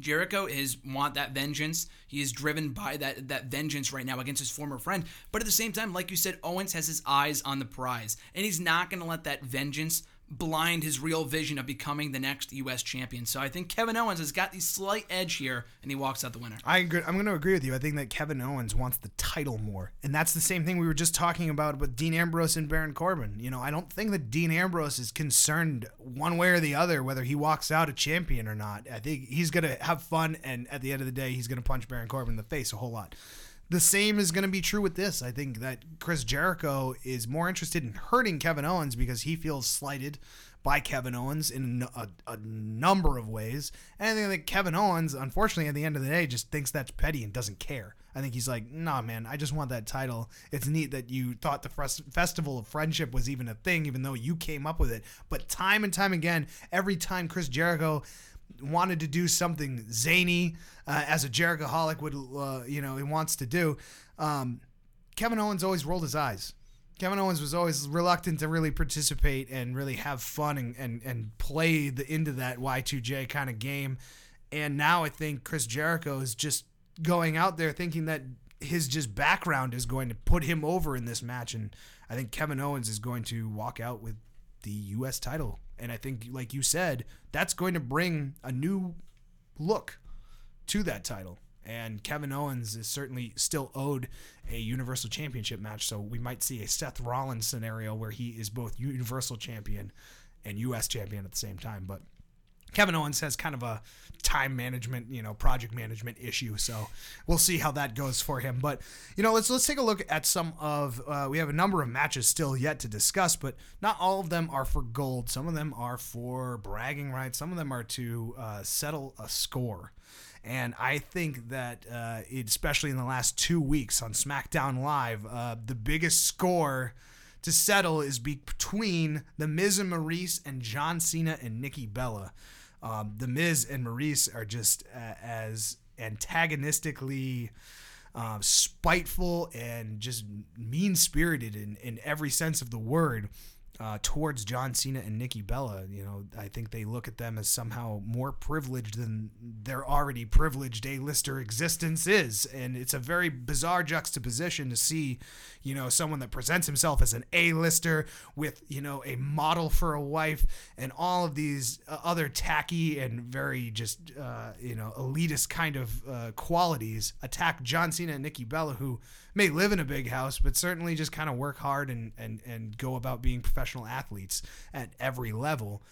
[SPEAKER 2] Jericho is want that vengeance. He is driven by that that vengeance right now against his former friend. But at the same time, like you said, Owens has his eyes on the prize, and he's not going to let that vengeance blind his real vision of becoming the next U.S. champion. So I think Kevin Owens has got the slight edge here, and he walks out the winner.
[SPEAKER 1] I agree, I'm going to agree with you. I think that Kevin Owens wants the title more, and that's the same thing we were just talking about with Dean Ambrose and Baron Corbin. You know, I don't think that Dean Ambrose is concerned one way or the other whether he walks out a champion or not. I think he's going to have fun, and at the end of the day, he's going to punch Baron Corbin in the face a whole lot the same is going to be true with this. I think that Chris Jericho is more interested in hurting Kevin Owens because he feels slighted by Kevin Owens in a, a, number of ways. And I think that Kevin Owens, unfortunately, at the end of the day, just thinks that's petty and doesn't care. I think he's like, nah, man, I just want that title. It's neat that you thought the Festival of Friendship was even a thing, even though you came up with it. But time and time again, every time Chris Jericho wanted to do something zany, uh, as a Jericho Jerichoholic would, uh, you know, he wants to do, um, Kevin Owens always rolled his eyes. Kevin Owens was always reluctant to really participate and really have fun and, and, and play the into that Y2J kind of game. And now I think Chris Jericho is just going out there thinking that his just background is going to put him over in this match. And I think Kevin Owens is going to walk out with the U.S. title. And I think, like you said, that's going to bring a new look to that title. And Kevin Owens is certainly still owed a Universal Championship match. So we might see a Seth Rollins scenario where he is both Universal Champion and U.S. Champion at the same time. But Kevin Owens has kind of a time management, you know, project management issue. So we'll see how that goes for him. But you know, let's let's take a look at some of. Uh, we have a number of matches still yet to discuss, but not all of them are for gold. Some of them are for bragging rights. Some of them are to uh, settle a score. And I think that, uh, especially in the last two weeks on SmackDown Live, uh, the biggest score to settle is between The Miz and Maryse and John Cena and Nikki Bella. Um, the Miz and Maryse are just uh, as antagonistically uh, spiteful and just mean spirited in, in every sense of the word uh, towards John Cena and Nikki Bella. You know, I think they look at them as somehow more privileged than their already privileged A-lister existence is, and it's a very bizarre juxtaposition to see, you know, someone that presents himself as an A-lister with you know a model for a wife and all of these uh, other tacky and very just uh, you know elitist kind of uh, qualities attack John Cena and Nikki Bella who may live in a big house, but certainly just kind of work hard and, and, and go about being professional athletes at every level.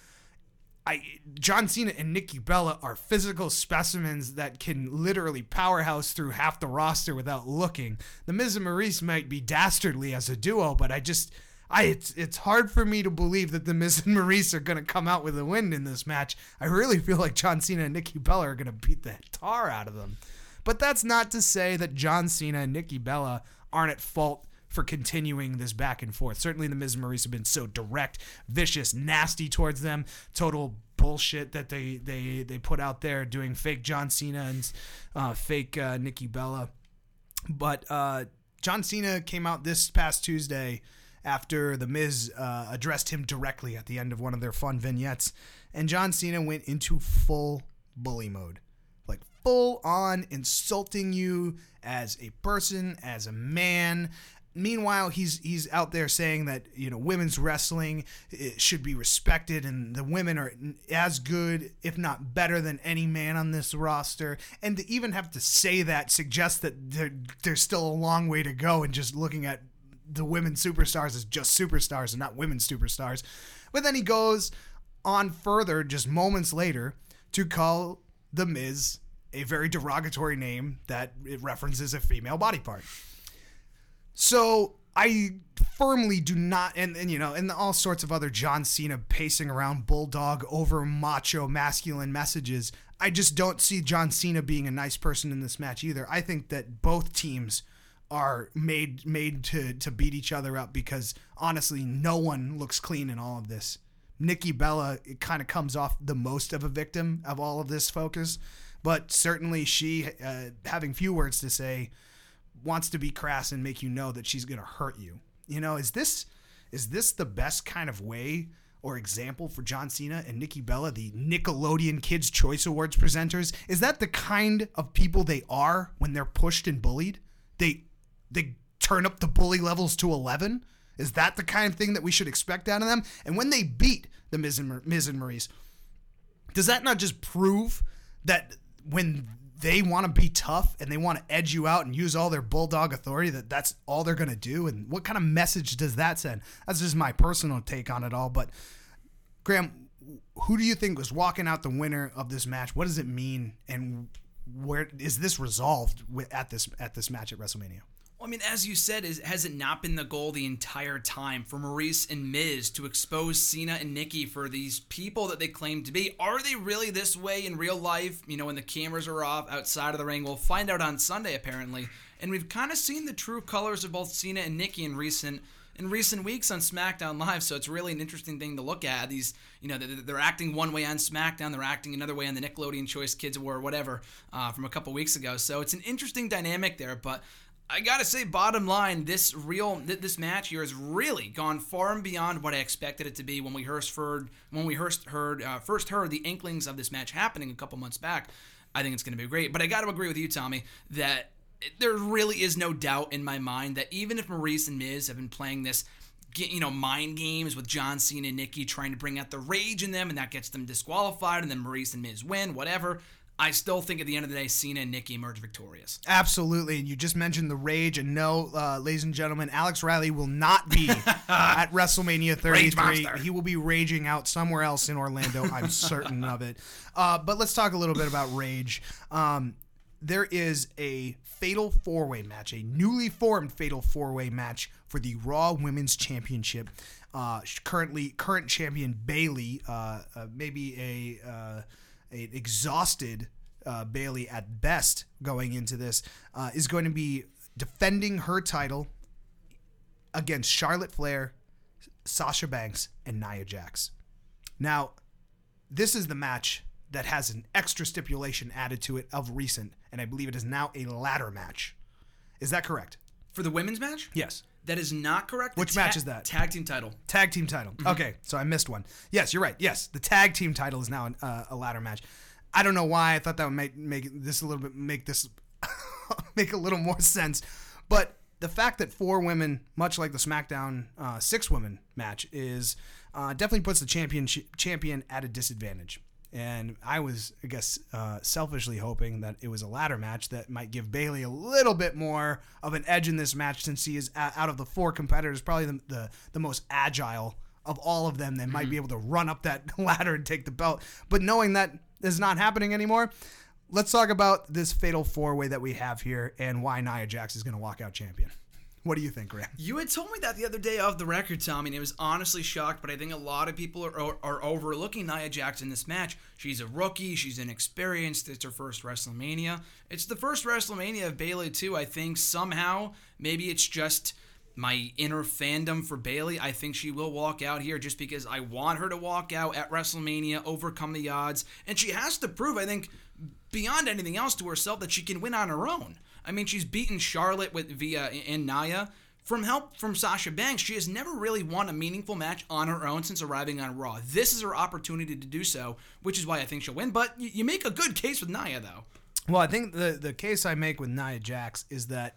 [SPEAKER 1] I John Cena and Nikki Bella are physical specimens that can literally powerhouse through half the roster without looking. The Miz and Maryse might be dastardly as a duo, but I just I it's it's hard for me to believe that the Miz and Maryse are gonna come out with a win in this match. I really feel like John Cena and Nikki Bella are gonna beat the tar out of them. But that's not to say that John Cena and Nikki Bella aren't at fault for continuing this back and forth. Certainly, the Miz and Maryse have been so direct, vicious, nasty towards them. Total bullshit that they they they put out there doing fake John Cena and uh, fake uh, Nikki Bella. But uh, John Cena came out this past Tuesday after the Miz uh, addressed him directly at the end of one of their fun vignettes, and John Cena went into full bully mode like full on insulting you as a person, as a man. Meanwhile, he's he's out there saying that you know women's wrestling should be respected, and the women are as good, if not better, than any man on this roster. And to even have to say that suggests that there's still a long way to go. And just looking at the women superstars as just superstars and not women superstars. But then he goes on further, just moments later, to call the Miz a very derogatory name that references a female body part. So I firmly do not, and, and you know, and all sorts of other John Cena pacing around bulldog over macho masculine messages. I just don't see John Cena being a nice person in this match either. I think that both teams are made made to to beat each other up because honestly, no one looks clean in all of this. Nikki Bella it kind of comes off the most of a victim of all of this focus but certainly she, uh, having few words to say, wants to be crass and make you know that she's going to hurt you. You know, is this is this the best kind of way or example for John Cena and Nikki Bella, the Nickelodeon Kids Choice Awards presenters? Is that the kind of people they are when they're pushed and bullied? They they turn up the bully levels to 11? Is that the kind of thing that we should expect out of them? And when they beat the Miz and, Miz and Maryse, does that not just prove that when they want to be tough and they want to edge you out and use all their bulldog authority that that's all they're going to do? And what kind of message does that send? That's just my personal take on it all but graham who do you think was walking out the winner of this match? What does it mean? And where is this resolved at this at this match at wrestlemania
[SPEAKER 2] I mean, as you said, is has it not been the goal the entire time for Maryse and Miz to expose Cena and Nikki for these people that they claim to be? Are they really this way in real life? You know, when the cameras are off outside of the ring, we'll find out on Sunday apparently. And we've kind of seen the true colors of both Cena and Nikki in recent in recent weeks on SmackDown Live. So it's really an interesting thing to look at. These, you know, they're acting one way on SmackDown, they're acting another way on the Nickelodeon Choice Kids Award, whatever, uh, from a couple weeks ago. So it's an interesting dynamic there. But I gotta say, bottom line, this real this match here has really gone far and beyond what I expected it to be when we first heard when we first heard uh, first heard the inklings of this match happening a couple months back. I think it's to be great, but I got to agree with you, Tommy, that there really is no doubt in my mind that even if Maryse and Miz have been playing this you know, mind games with John Cena and Nikki trying to bring out the rage in them, and that gets them disqualified, and then Maryse and Miz win, whatever. I still think at the end of the day, Cena and Nikki emerge victorious.
[SPEAKER 1] Absolutely. And you just mentioned the rage. And no, uh, ladies and gentlemen, Alex Riley will not be at WrestleMania 33. He will be raging out somewhere else in Orlando. I'm certain of it. Uh, but let's talk a little bit about rage. Um, there is a fatal four way match, a newly formed fatal four way match for the Raw Women's Championship. Uh, currently, current champion Bayley, uh, uh, maybe a uh, a exhausted uh, Bayley at best going into this, uh, is going to be defending her title against Charlotte Flair, Sasha Banks, and Nia Jax. Now, this is the match that has an extra stipulation added to it of recent, and I believe it is now a ladder match. Is that correct?
[SPEAKER 2] For the women's match?
[SPEAKER 1] Yes.
[SPEAKER 2] That is not correct. The
[SPEAKER 1] Which match is that?
[SPEAKER 2] Tag team title.
[SPEAKER 1] Tag team title. Okay, so I missed one. Yes, you're right. Yes, the tag team title is now an, uh, a ladder match. I don't know why I thought that would make make this a little bit make this make a little more sense, but the fact that four women, much like the SmackDown uh, six women match, is uh, definitely puts the champion champion at a disadvantage. And I was, I guess, uh, selfishly hoping that it was a ladder match that might give Bayley a little bit more of an edge in this match, since he is uh, out of the four competitors, probably the the, the most agile of all of them that might be able to run up that ladder and take the belt. But knowing that is not happening anymore, let's talk about this fatal four way that we have here and why Nia Jax is going to walk out champion. What do you think, Graham?
[SPEAKER 2] You had told me that the other day off the record, Tommy, and it was honestly shocked, but I think a lot of people are, are, are overlooking Nia Jax in this match. She's a rookie, she's inexperienced, it's her first WrestleMania. It's the first WrestleMania of Bayley, too. I think somehow, maybe it's just my inner fandom for Bayley. I think she will walk out here just because I want her to walk out at WrestleMania, overcome the odds, and she has to prove, I think, beyond anything else to herself that she can win on her own. I mean, she's beaten Charlotte with via and Nia. From help from Sasha Banks, she has never really won a meaningful match on her own since arriving on Raw. This is her opportunity to do so, which is why I think she'll win. But you, make a good case with Nia, though.
[SPEAKER 1] Well, I think the the case I make with Nia Jax is that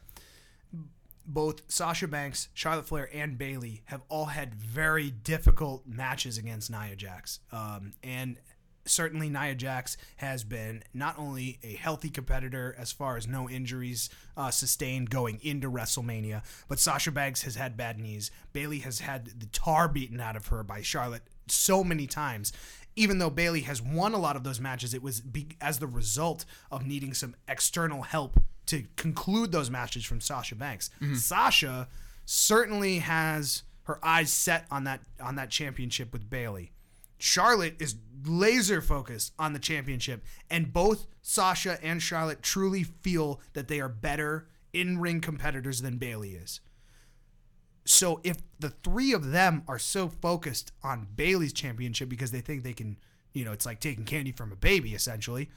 [SPEAKER 1] both Sasha Banks, Charlotte Flair, and Bayley have all had very difficult matches against Nia Jax. Um, and certainly Nia Jax has been not only a healthy competitor as far as no injuries uh, sustained going into WrestleMania, but Sasha Banks has had bad knees. Bayley has had the tar beaten out of her by Charlotte so many times. Even though Bayley has won a lot of those matches, it was be- as the result of needing some external help to conclude those matches from Sasha Banks. Sasha certainly has her eyes set on that on that championship with Bayley. Charlotte is laser focused on the championship, and both Sasha and Charlotte truly feel that they are better in ring competitors than Bayley is. So if the three of them are so focused on Bayley's championship because they think they can, you know, it's like taking candy from a baby essentially,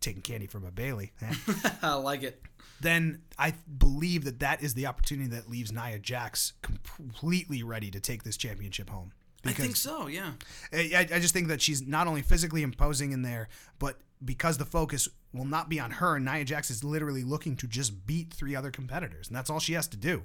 [SPEAKER 1] taking candy from a Bayley. eh?
[SPEAKER 2] I like it.
[SPEAKER 1] then I believe that that is the opportunity that leaves Nia Jax completely ready to take this championship home.
[SPEAKER 2] I think so, yeah.
[SPEAKER 1] I, I just think that she's not only physically imposing in there, but because the focus will not be on her, and Nia Jax is literally looking to just beat three other competitors, and that's all she has to do.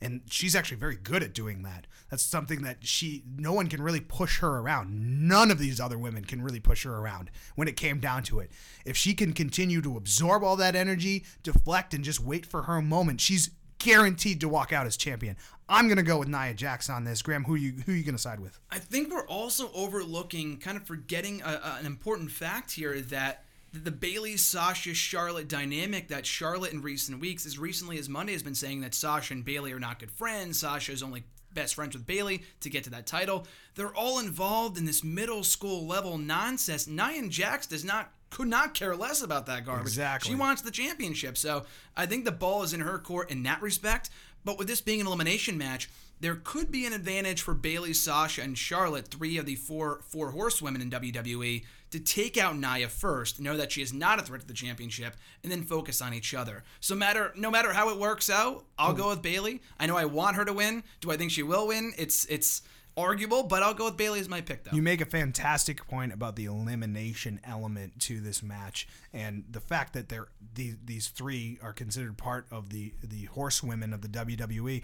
[SPEAKER 1] And she's actually very good at doing that. That's something that she, no one can really push her around. None of these other women can really push her around when it came down to it. If she can continue to absorb all that energy, deflect, and just wait for her moment, she's guaranteed to walk out as champion. I'm gonna go with Nia Jax on this. Graham, who you who you gonna side with?
[SPEAKER 2] I think we're also overlooking, kind of forgetting a, a- an important fact here that the Bayley Sasha Charlotte dynamic that Charlotte in recent weeks, as recently as Monday, has been saying that Sasha and Bayley are not good friends. Sasha is only best friends with Bayley to get to that title. They're all involved in this middle school level nonsense. Nia Jax does not could not care less about that garbage.
[SPEAKER 1] Exactly.
[SPEAKER 2] She wants the championship. So I think the ball is in her court in that respect. But with this being an elimination match, there could be an advantage for Bayley, Sasha, and Charlotte, three of the four four horsewomen in WWE, to take out Nia first, know that she is not a threat to the championship, and then focus on each other. So matter no matter how it works out, I'll oh. go with Bayley. I know I want her to win. Do I think she will win? It's it's arguable, but I'll go with Bayley as my pick though.
[SPEAKER 1] You make a fantastic point about the elimination element to this match, and the fact that they're these these three are considered part of the the horsewomen of the WWE.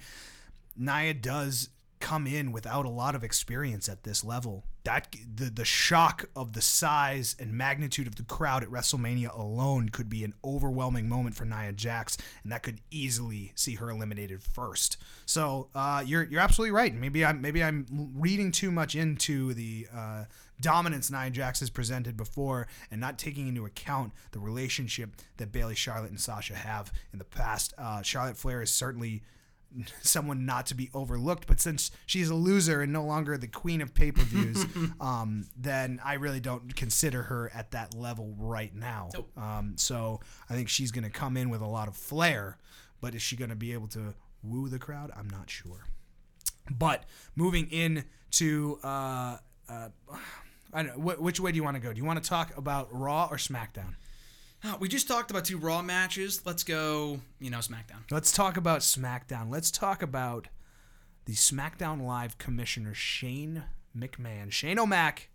[SPEAKER 1] Nia does come in without a lot of experience at this level, that the the shock of the size and magnitude of the crowd at WrestleMania alone could be an overwhelming moment for Nia Jax, and that could easily see her eliminated first. So uh, you're you're absolutely right. Maybe I'm maybe I'm reading too much into the uh, dominance Nia Jax has presented before, and not taking into account the relationship that Bayley, Charlotte, and Sasha have in the past. Uh, Charlotte Flair is certainly someone not to be overlooked. But since she's a loser and no longer the queen of pay per views, um, then I really don't consider her at that level right now.
[SPEAKER 2] Nope.
[SPEAKER 1] Um, so I think she's going to come in with a lot of flair, but is she going to be able to woo the crowd? I'm not sure. But moving in to. Uh, uh, I don't know, wh- which way do you want to go? Do you want to talk about Raw or SmackDown?
[SPEAKER 2] We just talked about two Raw matches. Let's go, you know, SmackDown.
[SPEAKER 1] Let's talk about SmackDown. Let's talk about the SmackDown Live commissioner Shane McMahon. Shane O'Mac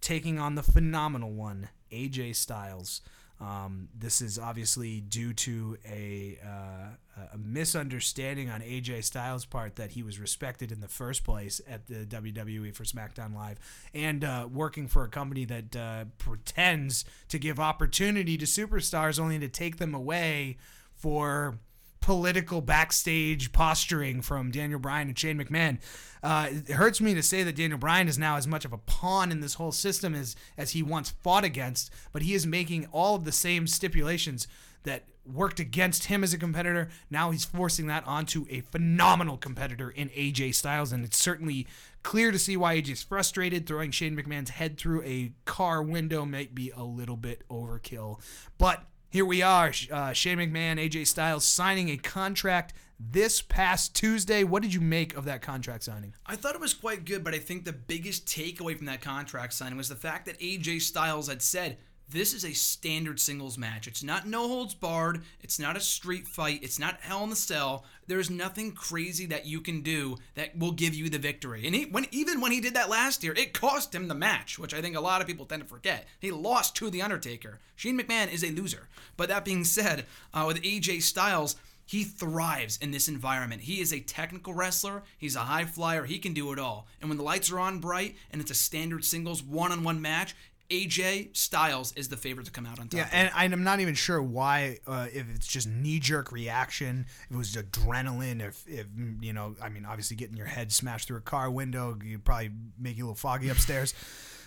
[SPEAKER 1] taking on the phenomenal one, AJ Styles. Um, this is obviously due to a, uh, a misunderstanding on AJ Styles' part that he was respected in the first place at the WWE for SmackDown Live and uh, working for a company that uh, pretends to give opportunity to superstars only to take them away for political backstage posturing from Daniel Bryan and Shane McMahon. Uh, it hurts me to say that Daniel Bryan is now as much of a pawn in this whole system as as he once fought against, but he is making all of the same stipulations that worked against him as a competitor. Now he's forcing that onto a phenomenal competitor in AJ Styles, and it's certainly clear to see why AJ's frustrated. Throwing Shane McMahon's head through a car window might be a little bit overkill, but here we are, uh, Shane McMahon, AJ Styles signing a contract this past Tuesday. What did you make of that contract signing?
[SPEAKER 2] I thought it was quite good, but I think the biggest takeaway from that contract signing was the fact that AJ Styles had said this is a standard singles match. It's not no holds barred. It's not a street fight. It's not hell in the cell. There's nothing crazy that you can do that will give you the victory. And he, when even when he did that last year, it cost him the match, which I think a lot of people tend to forget. He lost to the Undertaker. Shane McMahon is a loser. But that being said, uh, with AJ Styles. He thrives in this environment. He is a technical wrestler. He's a high flyer. He can do it all. And when the lights are on bright and it's a standard singles one on one match, AJ Styles is the favorite to come out on top.
[SPEAKER 1] Yeah, and I'm not even sure why. Uh, if it's just knee jerk reaction, if it was adrenaline, if if you know, I mean, obviously getting your head smashed through a car window, you probably make you a little foggy upstairs.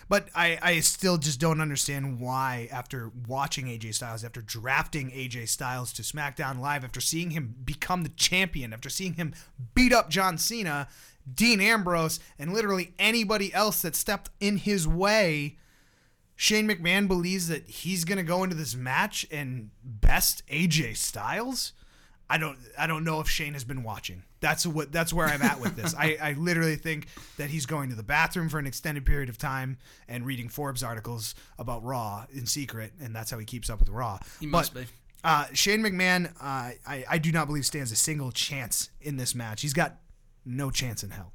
[SPEAKER 1] But I, I still just don't understand why, after watching AJ Styles, after drafting AJ Styles to SmackDown Live, after seeing him become the champion, after seeing him beat up John Cena, Dean Ambrose, and literally anybody else that stepped in his way, Shane McMahon believes that he's gonna go into this match and best AJ Styles. I don't I don't know if Shane has been watching. That's what that's where I'm at with this. I, I literally think that he's going to the bathroom for an extended period of time and reading Forbes articles about Raw in secret, and that's how he keeps up with Raw.
[SPEAKER 2] He must
[SPEAKER 1] but,
[SPEAKER 2] be.
[SPEAKER 1] Uh, Shane McMahon, uh, I, I do not believe stands a single chance in this match. He's got no chance in hell.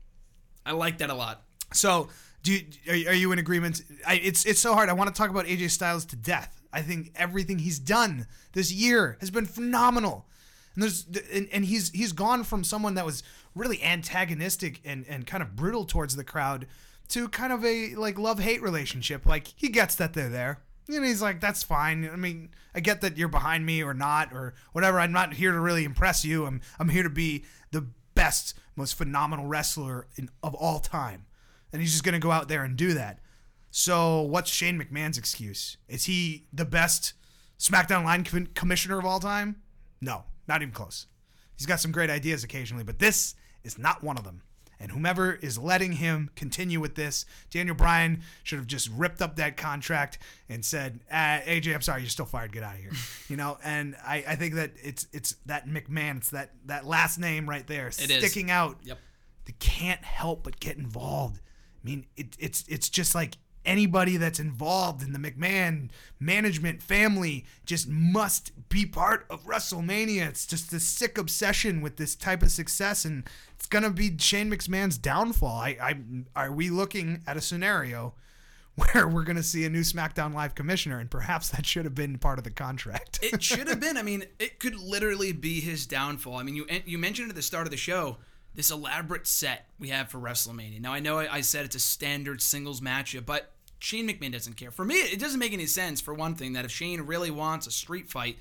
[SPEAKER 2] I like that a lot.
[SPEAKER 1] So, do you, are, you- are you in agreement? I, it's it's so hard. I want to talk about AJ Styles to death. I think everything he's done this year has been phenomenal, and there's and, and he's he's gone from someone that was really antagonistic and and kind of brutal towards the crowd to kind of a like love hate relationship. Like he gets that they're there. And he's like, that's fine. I mean, I get that you're behind me or not or whatever. I'm not here to really impress you. I'm I'm here to be the best, most phenomenal wrestler in, of all time and he's just going to go out there and do that. So, what's Shane McMahon's excuse? Is he the best SmackDown line com- commissioner of all time? No, not even close. He's got some great ideas occasionally, but this is not one of them. And whomever is letting him continue with this, Daniel Bryan should have just ripped up that contract and said, uh, "AJ, I'm sorry, you're still fired. Get out of here." you know. And I, I think that it's it's that McMahon, it's that that last name right there,
[SPEAKER 2] It is.
[SPEAKER 1] sticking out
[SPEAKER 2] Yep.
[SPEAKER 1] they can't help but get involved. I mean, it, it's it's just like anybody that's involved in the McMahon management family just must be part of WrestleMania. It's just a sick obsession with this type of success, and it's gonna be Shane McMahon's downfall. I, I are we looking at a scenario where we're gonna see a new SmackDown Live commissioner, and perhaps that should have been part of the contract.
[SPEAKER 2] It should have been. I mean, it could literally be his downfall. I mean, you you mentioned at the start of the show this elaborate set we have for WrestleMania. Now I know I said it's a standard singles matchup, but Shane McMahon doesn't care. For me, it doesn't make any sense for one thing that if Shane really wants a street fight,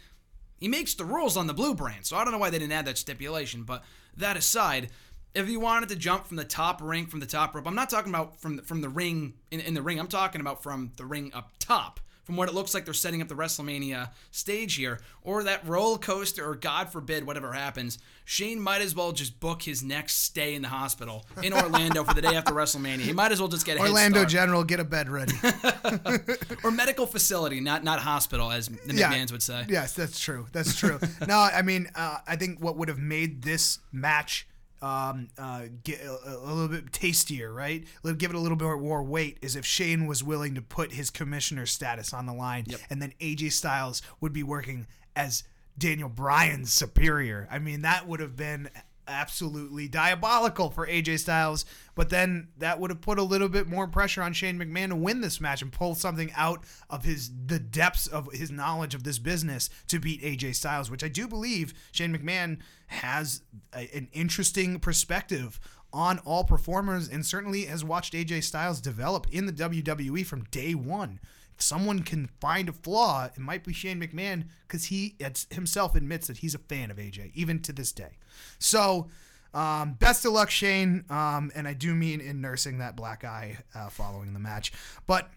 [SPEAKER 2] he makes the rules on the blue brand. So I don't know why they didn't add that stipulation, but that aside, if you wanted to jump from the top ring from the top rope, I'm not talking about from the, from the ring in, in the ring. I'm talking about from the ring up top from what it looks like they're setting up the WrestleMania stage here, or that roller coaster, or God forbid, whatever happens, Shane might as well just book his next stay in the hospital in Orlando for the day after WrestleMania. He might as well just get a
[SPEAKER 1] Orlando General, get a bed ready,
[SPEAKER 2] or medical facility, not not hospital, as the yeah, McMahon's would say.
[SPEAKER 1] Yes, that's true. That's true. no, I mean, uh, I think what would have made this match um, uh, get a, a, little bit tastier, right? Give it a little bit more weight. Is if Shane was willing to put his commissioner status on the line, yep. and then AJ Styles would be working as Daniel Bryan's superior. I mean, that would have been absolutely diabolical for AJ Styles. But then that would have put a little bit more pressure on Shane McMahon to win this match and pull something out of his the depths of his knowledge of this business to beat AJ Styles, which I do believe Shane McMahon has a, an interesting perspective on all performers and certainly has watched AJ Styles develop in the WWE from day one if someone can find a flaw, it might be Shane McMahon because he himself admits that he's a fan of AJ, even to this day. So, um, best of luck, Shane. Um, and I do mean in nursing that black eye uh, following the match. But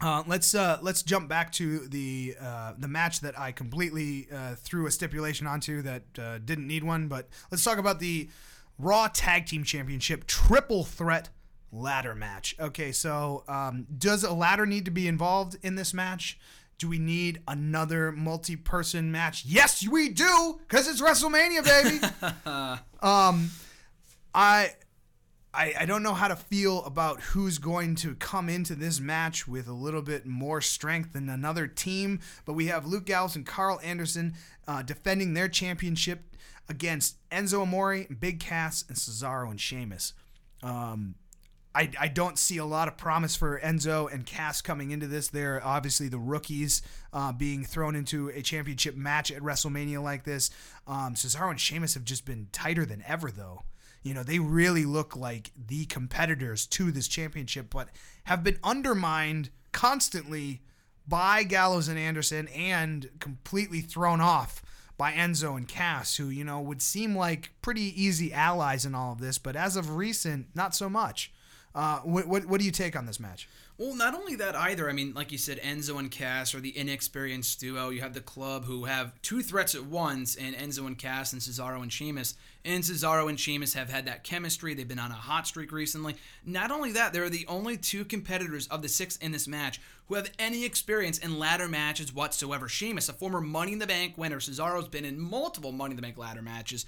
[SPEAKER 1] uh, let's uh, let's jump back to the uh, the match that I completely uh, threw a stipulation onto that uh, didn't need one. But let's talk about the Raw Tag Team Championship triple threat ladder match. Okay, so um, does a ladder need to be involved in this match? Do we need another multi-person match? Yes, we do, because it's WrestleMania, baby. um, I, I, I don't know how to feel about who's going to come into this match with a little bit more strength than another team, but we have Luke Gallows and Karl Anderson uh, defending their championship against Enzo Amore, Big Cass, and Cesaro and Sheamus. Um, I, I don't see a lot of promise for Enzo and Cass coming into this. They're obviously the rookies uh, being thrown into a championship match at WrestleMania like this. Um, Cesaro and Sheamus have just been tighter than ever, though. You know, they really look like the competitors to this championship, but have been undermined constantly by Gallows and Anderson and completely thrown off by Enzo and Cass, who, you know, would seem like pretty easy allies in all of this, but as of recent, not so much. Uh, what, what, what do you take on this match?
[SPEAKER 2] Well, not only that either. I mean, like you said, Enzo and Cass are the inexperienced duo. You have the club who have two threats at once, and Enzo and Cass and Cesaro and Sheamus. And Cesaro and Sheamus have had that chemistry. They've been on a hot streak recently. Not only that, they're the only two competitors of the six in this match who have any experience in ladder matches whatsoever. Sheamus, a former Money in the Bank winner. Cesaro's been in multiple Money in the Bank ladder matches.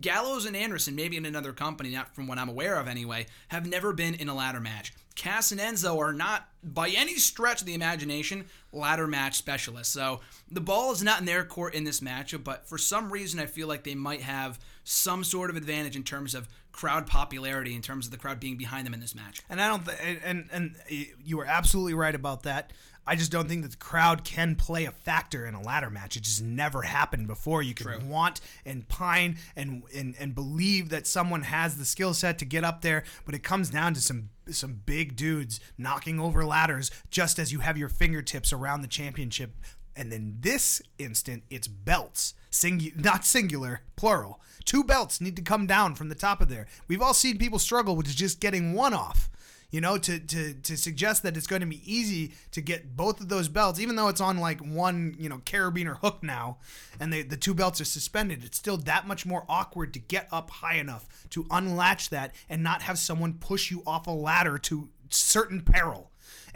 [SPEAKER 2] Gallows and Anderson, maybe in another company, not from what I'm aware of anyway, have never been in a ladder match. Cass and Enzo are not, by any stretch of the imagination, ladder match specialists. So the ball is not in their court in this matchup, but for some reason, I feel like they might have some sort of advantage in terms of crowd popularity, in terms of the crowd being behind them in this match.
[SPEAKER 1] And I don't, th- and and you are absolutely right about that. I just don't think that the crowd can play a factor in a ladder match. It just never happened before. You can True. want and pine and, and and believe that someone has the skill set to get up there, but it comes down to some some big dudes knocking over ladders just as you have your fingertips around the championship. And then this instant, it's belts, singu- not singular, plural. Two belts need to come down from the top of there. We've all seen people struggle with just getting one off you know, to, to, to suggest that it's going to be easy to get both of those belts, even though it's on like one, you know, carabiner hook now and they, the two belts are suspended, it's still that much more awkward to get up high enough to unlatch that and not have someone push you off a ladder to certain peril.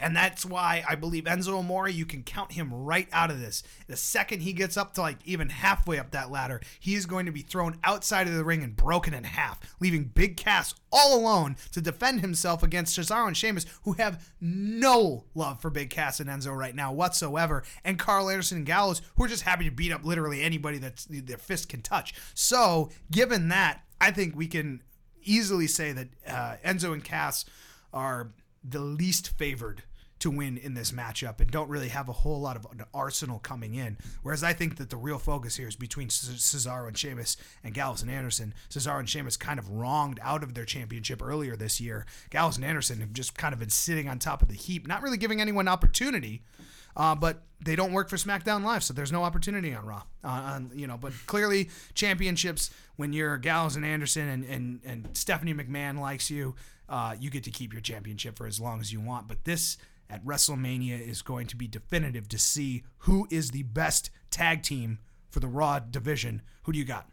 [SPEAKER 1] And that's why I believe Enzo Amore, you can count him right out of this. The second he gets up to like even halfway up that ladder, he is going to be thrown outside of the ring and broken in half, leaving Big Cass all alone to defend himself against Cesaro and Sheamus, who have no love for Big Cass and Enzo right now whatsoever, and Karl Anderson and Gallows, who are just happy to beat up literally anybody that their fist can touch. So, given that, I think we can easily say that uh, Enzo and Cass are the least favored to win in this matchup and don't really have a whole lot of an arsenal coming in. Whereas I think that the real focus here is between Cesaro and Sheamus and Gallows and Anderson. Cesaro and Sheamus kind of wronged out of their championship earlier this year. Gallows and Anderson have just kind of been sitting on top of the heap, not really giving anyone opportunity. Uh, but they don't work for SmackDown Live, so there's no opportunity on Raw. Uh, on, you know, but clearly championships when you're Gallows and Anderson and, and, and Stephanie McMahon likes you, uh, you get to keep your championship for as long as you want. But this at WrestleMania is going to be definitive to see who is the best tag team for the Raw division. Who do you got?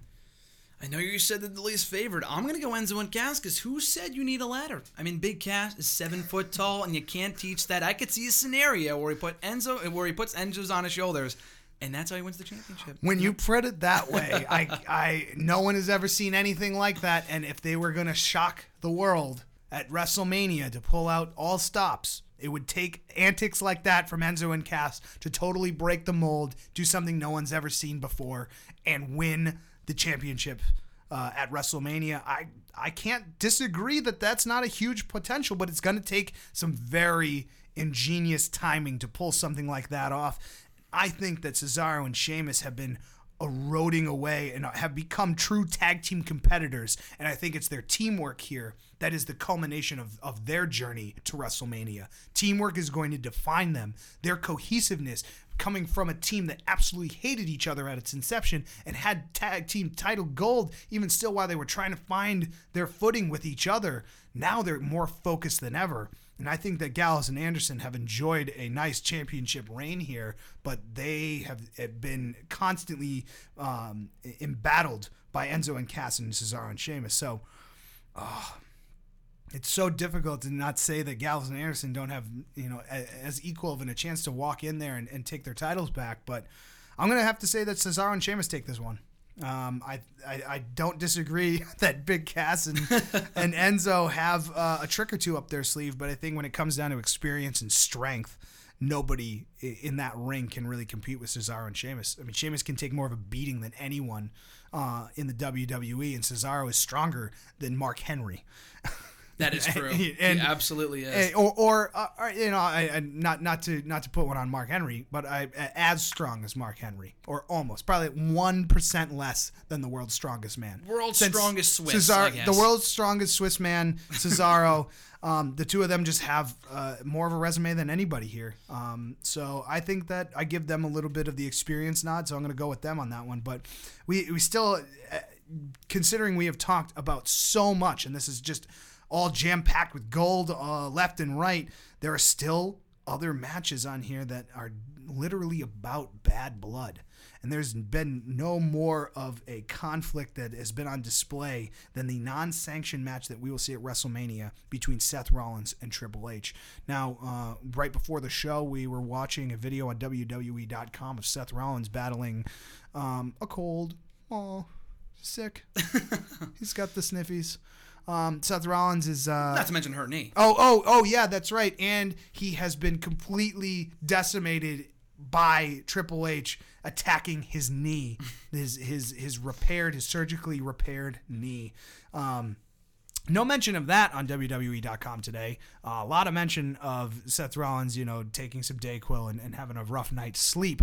[SPEAKER 2] I know you said that the least favorite. I'm gonna go Enzo and Cass because who said you need a ladder? I mean, Big Cass is seven foot tall, and you can't teach that. I could see a scenario where he put Enzo, where he puts Enzo's on his shoulders, and that's how he wins the championship.
[SPEAKER 1] When you put it that way, I, I, no one has ever seen anything like that. And if they were gonna shock the world at WrestleMania to pull out all stops, it would take antics like that from Enzo and Cass to totally break the mold, do something no one's ever seen before, and win the championship uh, at WrestleMania. I I can't disagree that that's not a huge potential, but it's going to take some very ingenious timing to pull something like that off. I think that Cesaro and Sheamus have been eroding away and have become true tag team competitors. And I think it's their teamwork here that is the culmination of, of their journey to WrestleMania. Teamwork is going to define them, their cohesiveness coming from a team that absolutely hated each other at its inception and had tag team title gold even still while they were trying to find their footing with each other. Now they're more focused than ever. And I think that Gallows and Anderson have enjoyed a nice championship reign here, but they have been constantly um, embattled by Enzo and Cass and Cesaro and Sheamus. So, oh, it's so difficult to not say that Gallows and Anderson don't have you know as equal of a chance to walk in there and, and take their titles back. But I'm gonna have to say that Cesaro and Sheamus take this one. Um, I, I, I don't disagree that Big Cass and and Enzo have uh, a trick or two up their sleeve, but I think when it comes down to experience and strength, nobody in that ring can really compete with Cesaro and Sheamus. I mean, Sheamus can take more of a beating than anyone uh, in the WWE, and Cesaro is stronger than Mark Henry.
[SPEAKER 2] That is true. and, he absolutely is.
[SPEAKER 1] Or, or, uh, or you know, I, I, not not to not to put one on Mark Henry, but I, as strong as Mark Henry, or almost, probably one percent less than the world's strongest man.
[SPEAKER 2] World's Since strongest Swiss.
[SPEAKER 1] The world's strongest Swiss man, Cesaro. um, the two of them just have uh, more of a resume than anybody here. Um, so I think that I give them a little bit of the experience nod. So I'm going to go with them on that one. But we we still, uh, considering we have talked about so much, and this is just all jam packed with gold uh, left and right, there are still other matches on here that are literally about bad blood. And there's been no more of a conflict that has been on display than the non sanctioned match that we will see at WrestleMania between Seth Rollins and Triple H. Now, uh, right before the show, we were watching a video on WWE.com of Seth Rollins battling um, a cold. Oh, sick. He's got the sniffies. Um, Seth Rollins is uh,
[SPEAKER 2] not to mention her knee.
[SPEAKER 1] Oh, oh, oh, yeah, that's right. And he has been completely decimated by Triple H attacking his knee, his his his repaired, his surgically repaired knee. Um, no mention of that on WWE.com today. Uh, a lot of mention of Seth Rollins, you know, taking some Dayquil and, and having a rough night's sleep.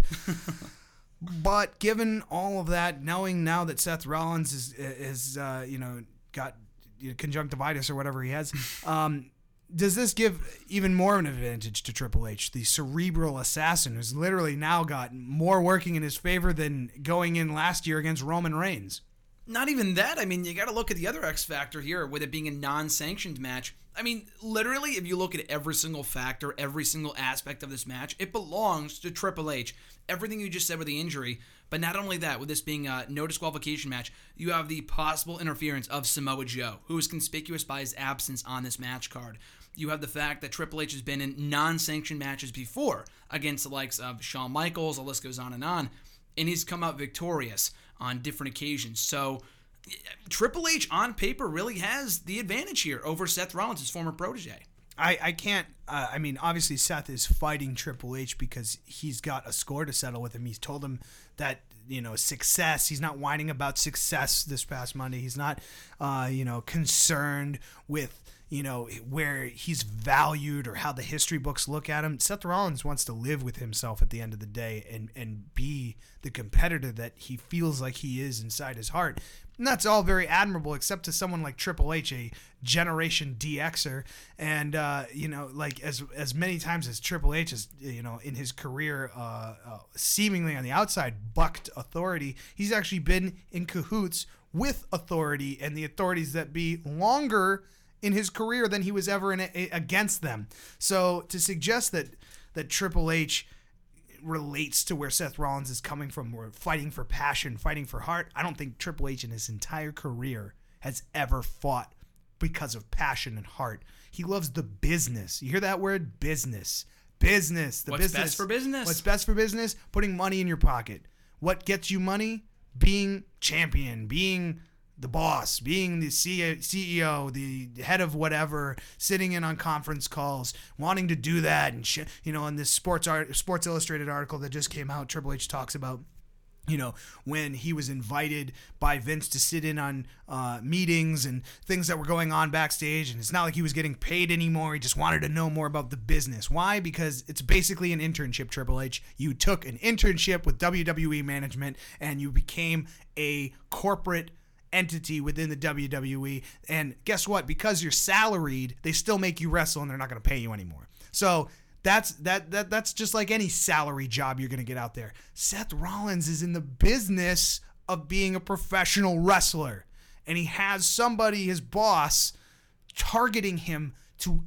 [SPEAKER 1] but given all of that, knowing now that Seth Rollins is is uh, you know got you know, conjunctivitis or whatever he has. Um, does this give even more of an advantage to Triple H, the cerebral assassin, who's literally now got more working in his favor than going in last year against Roman Reigns?
[SPEAKER 2] Not even that. I mean, you got to look at the other X factor here with it being a non sanctioned match. I mean, literally, if you look at every single factor, every single aspect of this match, it belongs to Triple H. Everything you just said with the injury, but not only that, with this being a no disqualification match, you have the possible interference of Samoa Joe, who is conspicuous by his absence on this match card. You have the fact that Triple H has been in non sanctioned matches before against the likes of Shawn Michaels, the list goes on and on, and he's come out victorious on different occasions. So, Triple H on paper really has the advantage here over Seth Rollins, his former protege.
[SPEAKER 1] I, I can't. Uh, I mean, obviously Seth is fighting Triple H because he's got a score to settle with him. He's told him that you know success. He's not whining about success this past Monday. He's not, uh, you know, concerned with you know, where he's valued or how the history books look at him. Seth Rollins wants to live with himself at the end of the day and, and be the competitor that he feels like he is inside his heart. And that's all very admirable, except to someone like Triple H, a generation DXer. And, uh, you know, like as, as many times as Triple H has, you know, in his career, uh, uh, seemingly on the outside, bucked authority, he's actually been in cahoots with authority and the authorities that be longer in his career than he was ever in a, against them. So to suggest that that Triple H relates to where Seth Rollins is coming from, where fighting for passion, fighting for heart, I don't think Triple H in his entire career has ever fought because of passion and heart. He loves the business. You hear that word? Business. Business. The
[SPEAKER 2] What's
[SPEAKER 1] business.
[SPEAKER 2] best for business?
[SPEAKER 1] What's best for business? Putting money in your pocket. What gets you money? Being champion, being the boss, being the CEO, the head of whatever, sitting in on conference calls, wanting to do that, and sh- you know, in this Sports Art, Sports Illustrated article that just came out, Triple H talks about. You know, when he was invited by Vince to sit in on uh, meetings and things that were going on backstage, and it's not like he was getting paid anymore. He just wanted to know more about the business. Why? Because it's basically an internship, Triple H. You took an internship with WWE management and you became a corporate entity within the WWE. And guess what? Because you're salaried, they still make you wrestle and they're not going to pay you anymore. So that's that that that's just like any salary job you're going to get out there. Seth Rollins is in the business of being a professional wrestler and he has somebody his boss targeting him to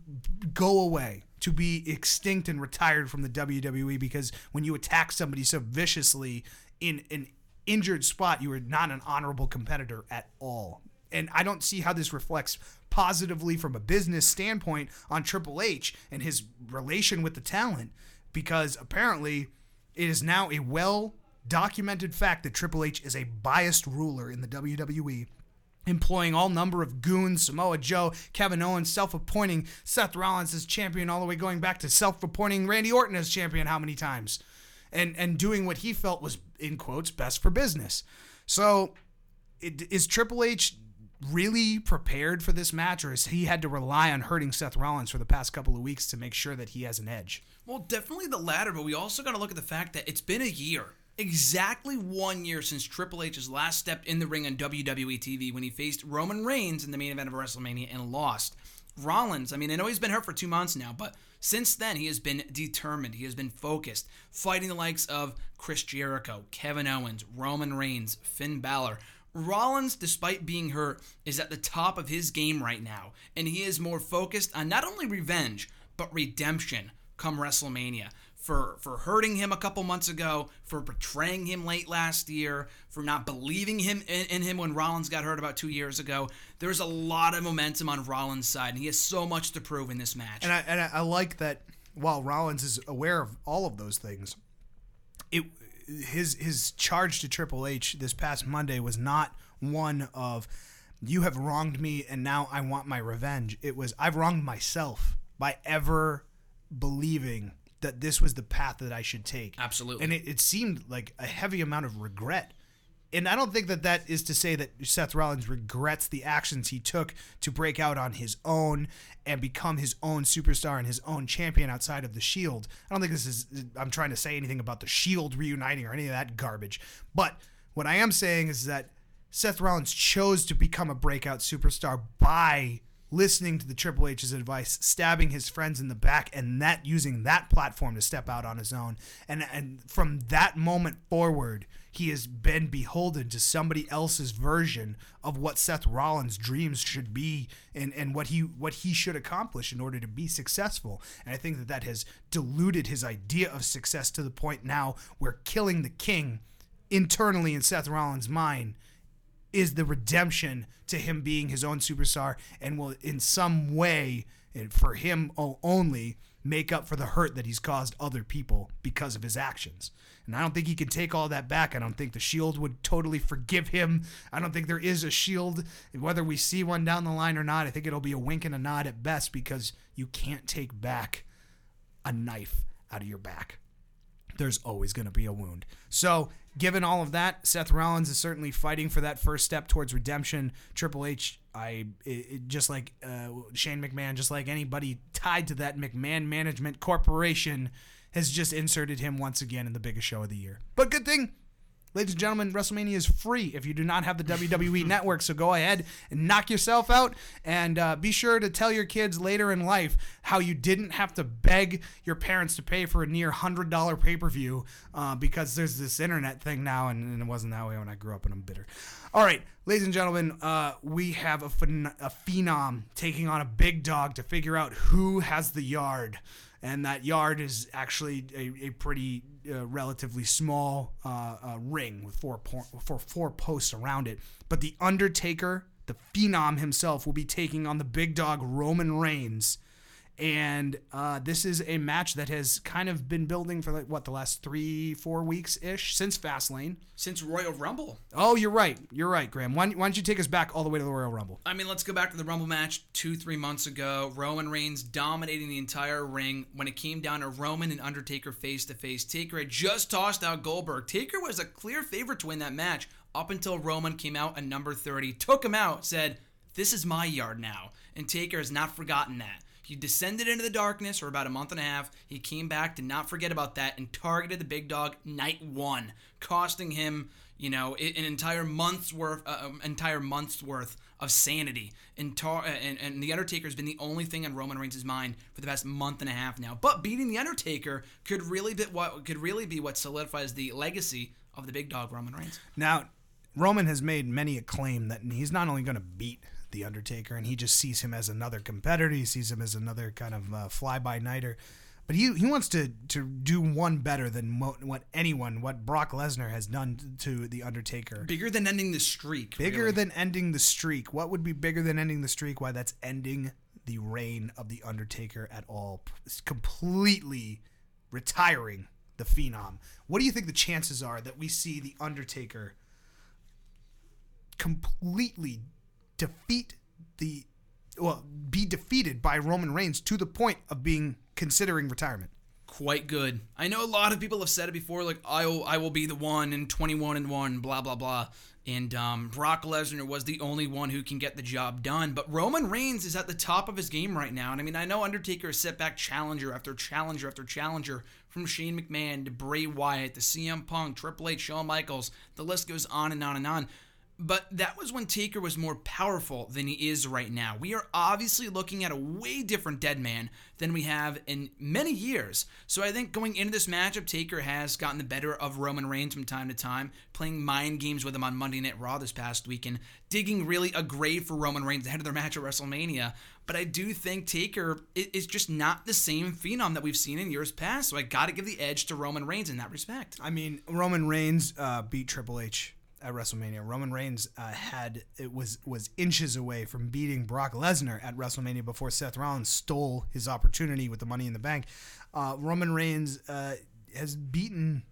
[SPEAKER 1] go away to be extinct and retired from the WWE because when you attack somebody so viciously in an injured spot, you are not an honorable competitor at all. And I don't see how this reflects positively from a business standpoint on Triple H and his relation with the talent because apparently it is now a well documented fact that Triple H is a biased ruler in the WWE employing all number of goons, Samoa Joe, Kevin Owens, self-appointing Seth Rollins as champion, all the way going back to self-appointing Randy Orton as champion how many times, and and doing what he felt was in quotes best for business. So, it, is Triple H really prepared for this match, or has he had to rely on hurting Seth Rollins for the past couple of weeks to make sure that he has an edge?
[SPEAKER 2] Well, definitely the latter, but we also got to look at the fact that it's been a year exactly one year since Triple H's last stepped in the ring on WWE TV when he faced Roman Reigns in the main event of WrestleMania and lost. Rollins, I mean, I know he's been hurt for two months now, but since then he has been determined. He has been focused, fighting the likes of Chris Jericho, Kevin Owens, Roman Reigns, Finn Balor. Rollins, despite being hurt, is at the top of his game right now, and he is more focused on not only revenge, but redemption come WrestleMania for for hurting him a couple months ago, for betraying him late last year, for not believing him in, in, him when Rollins got hurt about two years ago. There's a lot of momentum on Rollins' side, and he has so much to prove in this match.
[SPEAKER 1] And I and I like that while Rollins is aware of all of those things, it his his charge to Triple H this past Monday was not one of you have wronged me and now I want my revenge. It was I've wronged myself by ever believing that this was the path that I should take.
[SPEAKER 2] Absolutely.
[SPEAKER 1] And it, it seemed like a heavy amount of regret. And I don't think that that is to say that Seth Rollins regrets the actions he took to break out on his own and become his own superstar and his own champion outside of the Shield. I don't think this is, I'm trying to say anything about the Shield reuniting or any of that garbage. But what I am saying is that Seth Rollins chose to become a breakout superstar by listening to the Triple H's advice, stabbing his friends in the back, and that using that platform to step out on his own. And and from that moment forward, he has been beholden to somebody else's version of what Seth Rollins' dreams should be and, and what he what he should accomplish in order to be successful. And I think that that has diluted his idea of success to the point now where killing the king internally in Seth Rollins' mind is the redemption to him being his own superstar and will in some way and for him only make up for the hurt that he's caused other people because of his actions. And I don't think he can take all that back. I don't think the Shield would totally forgive him. I don't think there is a Shield, whether we see one down the line or not. I think it'll be a wink and a nod at best because you can't take back a knife out of your back. There's always going to be a wound. So, given all of that, Seth Rollins is certainly fighting for that first step towards redemption. Triple H, I it, it, just like uh, Shane McMahon, just like anybody tied to that McMahon Management Corporation, has just inserted him once again in the biggest show of the year. But good thing Ladies and gentlemen, WrestleMania is free if you do not have the WWE network. So go ahead and knock yourself out. And uh, be sure to tell your kids later in life how you didn't have to beg your parents to pay for a near $100 pay per view uh, because there's this internet thing now, and, and, it wasn't that way when I grew up, and I'm bitter. All right, ladies and gentlemen, uh, we have a, phen- a phenom taking on a big dog to figure out who has the yard and that yard is actually a, a pretty uh, relatively small uh, uh, ring with four, por- four, four posts around it. But the Undertaker, the Phenom himself, will be taking on the big dog Roman Reigns and uh, this is a match that has kind of been building for like what the last three, four weeks ish since Fastlane,
[SPEAKER 2] since Royal Rumble.
[SPEAKER 1] Oh, you're right. You're right, Graham. Why, why don't you take us back all the way to the Royal Rumble?
[SPEAKER 2] I mean, let's go back to the Rumble match two, three months ago. Roman Reigns dominating the entire ring when it came down to Roman and Undertaker face to face. Taker had just tossed out Goldberg. Taker was a clear favorite to win that match up until Roman came out at number 30, took him out, said, "This is my yard now," and Taker has not forgotten that. He descended into the darkness for about a month and a half. He came back, did not forget about that, and targeted the big dog night one, costing him, you know, an entire month's worth, uh, um, entire month's worth of sanity. And, tar- and and the Undertaker's been the only thing on Roman Reigns' mind for the past month and a half now. But beating the Undertaker could really be what could really be what solidifies the legacy of the big dog Roman Reigns.
[SPEAKER 1] Now, Roman has made many a claim that he's not only going to beat the Undertaker, and he just sees him as another competitor. He sees him as another kind of uh, fly by nighter. But he, he wants to, to do one better than what, what anyone, what Brock Lesnar has done to the Undertaker.
[SPEAKER 2] Bigger than ending the streak.
[SPEAKER 1] Bigger really. than ending the streak. What would be bigger than ending the streak? Why that's ending the reign of the Undertaker at all. It's completely retiring the Phenom. What do you think the chances are that we see the Undertaker completely defeat the well be defeated by Roman Reigns to the point of being considering retirement.
[SPEAKER 2] Quite good. I know a lot of people have said it before, like I will, I will be the one in 21 and one, blah blah blah. And um, Brock Lesnar was the only one who can get the job done. But Roman Reigns is at the top of his game right now. And I mean, I know Undertaker has set back challenger after challenger after challenger from Shane McMahon to Bray Wyatt to CM Punk, Triple H, Shawn Michaels. The list goes on and on and on. But that was when Taker was more powerful than he is right now. We are obviously looking at a way different dead man than we have in many years. So I think going into this matchup, Taker has gotten the better of Roman Reigns from time to time, playing mind games with him on Monday Night Raw this past weekend, digging really a grave for Roman Reigns ahead of their match at WrestleMania. But I do think Taker is just not the same phenom that we've seen in years past. So I got to give the edge to Roman Reigns in that respect.
[SPEAKER 1] I mean, Roman Reigns uh, beat Triple H at WrestleMania. Roman Reigns uh, had it was was inches away from beating Brock Lesnar at WrestleMania before Seth Rollins stole his opportunity with the Money in the Bank. Uh, Roman Reigns uh, has beaten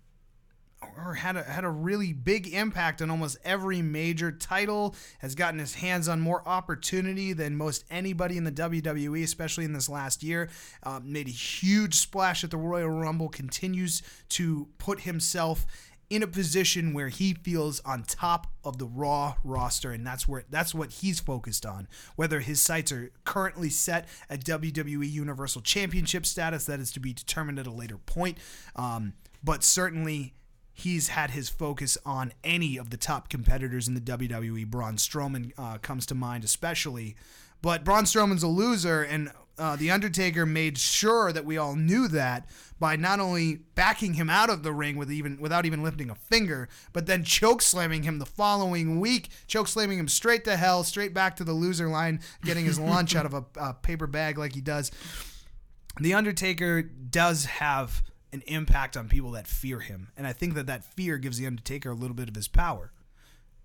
[SPEAKER 1] or had a, had a really big impact on almost every major title, has gotten his hands on more opportunity than most anybody in the WWE, especially in this last year. Uh, made a huge splash at the Royal Rumble, continues to put himself in a position where he feels on top of the raw roster and that's where that's what he's focused on. Whether his sights are currently set at WWE Universal Championship status that is to be determined at a later point um, but certainly he's had his focus on any of the top competitors in the WWE Braun Strowman uh, comes to mind especially. But Braun Strowman's a loser and uh, the Undertaker made sure that we all knew that by not only backing him out of the ring with even without even lifting a finger, but then choke slamming him the following week, choke slamming him straight to hell, straight back to the loser line, getting his lunch out of a, a paper bag like he does. The Undertaker does have an impact on people that fear him, and I think that that fear gives the Undertaker a little bit of his power.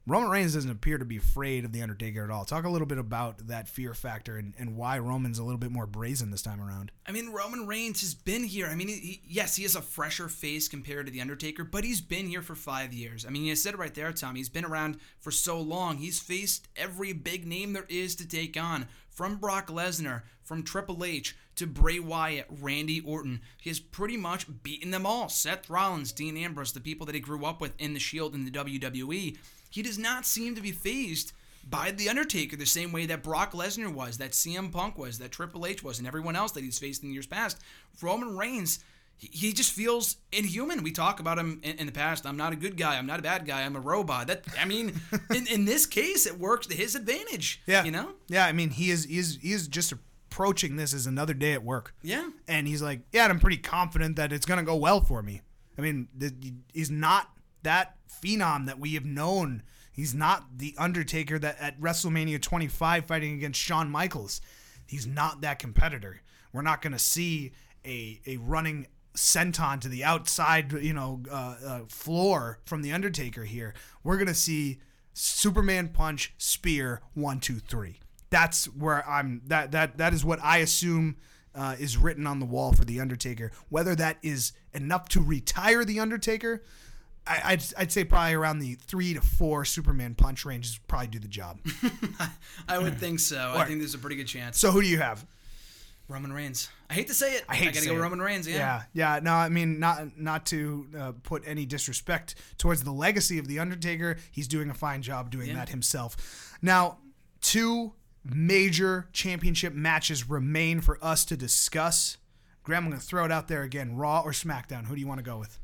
[SPEAKER 1] Roman Reigns doesn't appear to be afraid of The Undertaker at all. Talk a little bit about that fear factor and, and why Roman's a little bit more brazen this time around.
[SPEAKER 2] I mean, Roman Reigns has been here. I mean, he, he, yes, he has a fresher face compared to The Undertaker, but he's been here for five years. I mean, you said it right there, Tom. He's been around for so long. He's faced every big name there is to take on, from Brock Lesnar, from Triple H, to Bray Wyatt, Randy Orton. He has pretty much beaten them all. Seth Rollins, Dean Ambrose, the people that he grew up with in the Shield in the WWE he does not seem to be fazed by The Undertaker the same way that Brock Lesnar was, that CM Punk was, that Triple H was, and everyone else that he's faced in years past. Roman Reigns, he just feels inhuman. We talk about him in, in, the past. I'm not a good guy. I'm not a bad guy. I'm a robot. That I mean, in, in this case, it works to his advantage.
[SPEAKER 1] Yeah,
[SPEAKER 2] you know.
[SPEAKER 1] Yeah, I mean, he is he is he is just approaching this as another day at work.
[SPEAKER 2] Yeah,
[SPEAKER 1] and he's like, yeah, I'm pretty confident that it's gonna go well for me. I mean, he's not that phenom that we have known He's not the Undertaker that at WrestleMania 25 fighting against Shawn Michaels. He's not that competitor. We're not going to see a a running senton to the outside, you know, uh, uh, floor from the Undertaker here. We're going to see Superman punch, spear, one, two, three. That's where I'm. That that that is what I assume. Uh, is written on the wall for the Undertaker. Whether that is enough to retire the Undertaker, I, would I'd say probably around the three to four Superman punch ranges probably do the job.
[SPEAKER 2] I would think so. I think there's a pretty good chance.
[SPEAKER 1] So who do you have?
[SPEAKER 2] Roman Reigns. I hate to say it.
[SPEAKER 1] I hate
[SPEAKER 2] I
[SPEAKER 1] gotta
[SPEAKER 2] go Roman Reigns. Yeah.
[SPEAKER 1] yeah, yeah. No, I mean not not to uh, put any disrespect towards the legacy of the Undertaker. He's doing a fine job doing yeah. that himself. Now, two major championship matches remain for us to discuss. Graham, I'm going to throw it out there again. Raw or SmackDown? Who do you want to go with?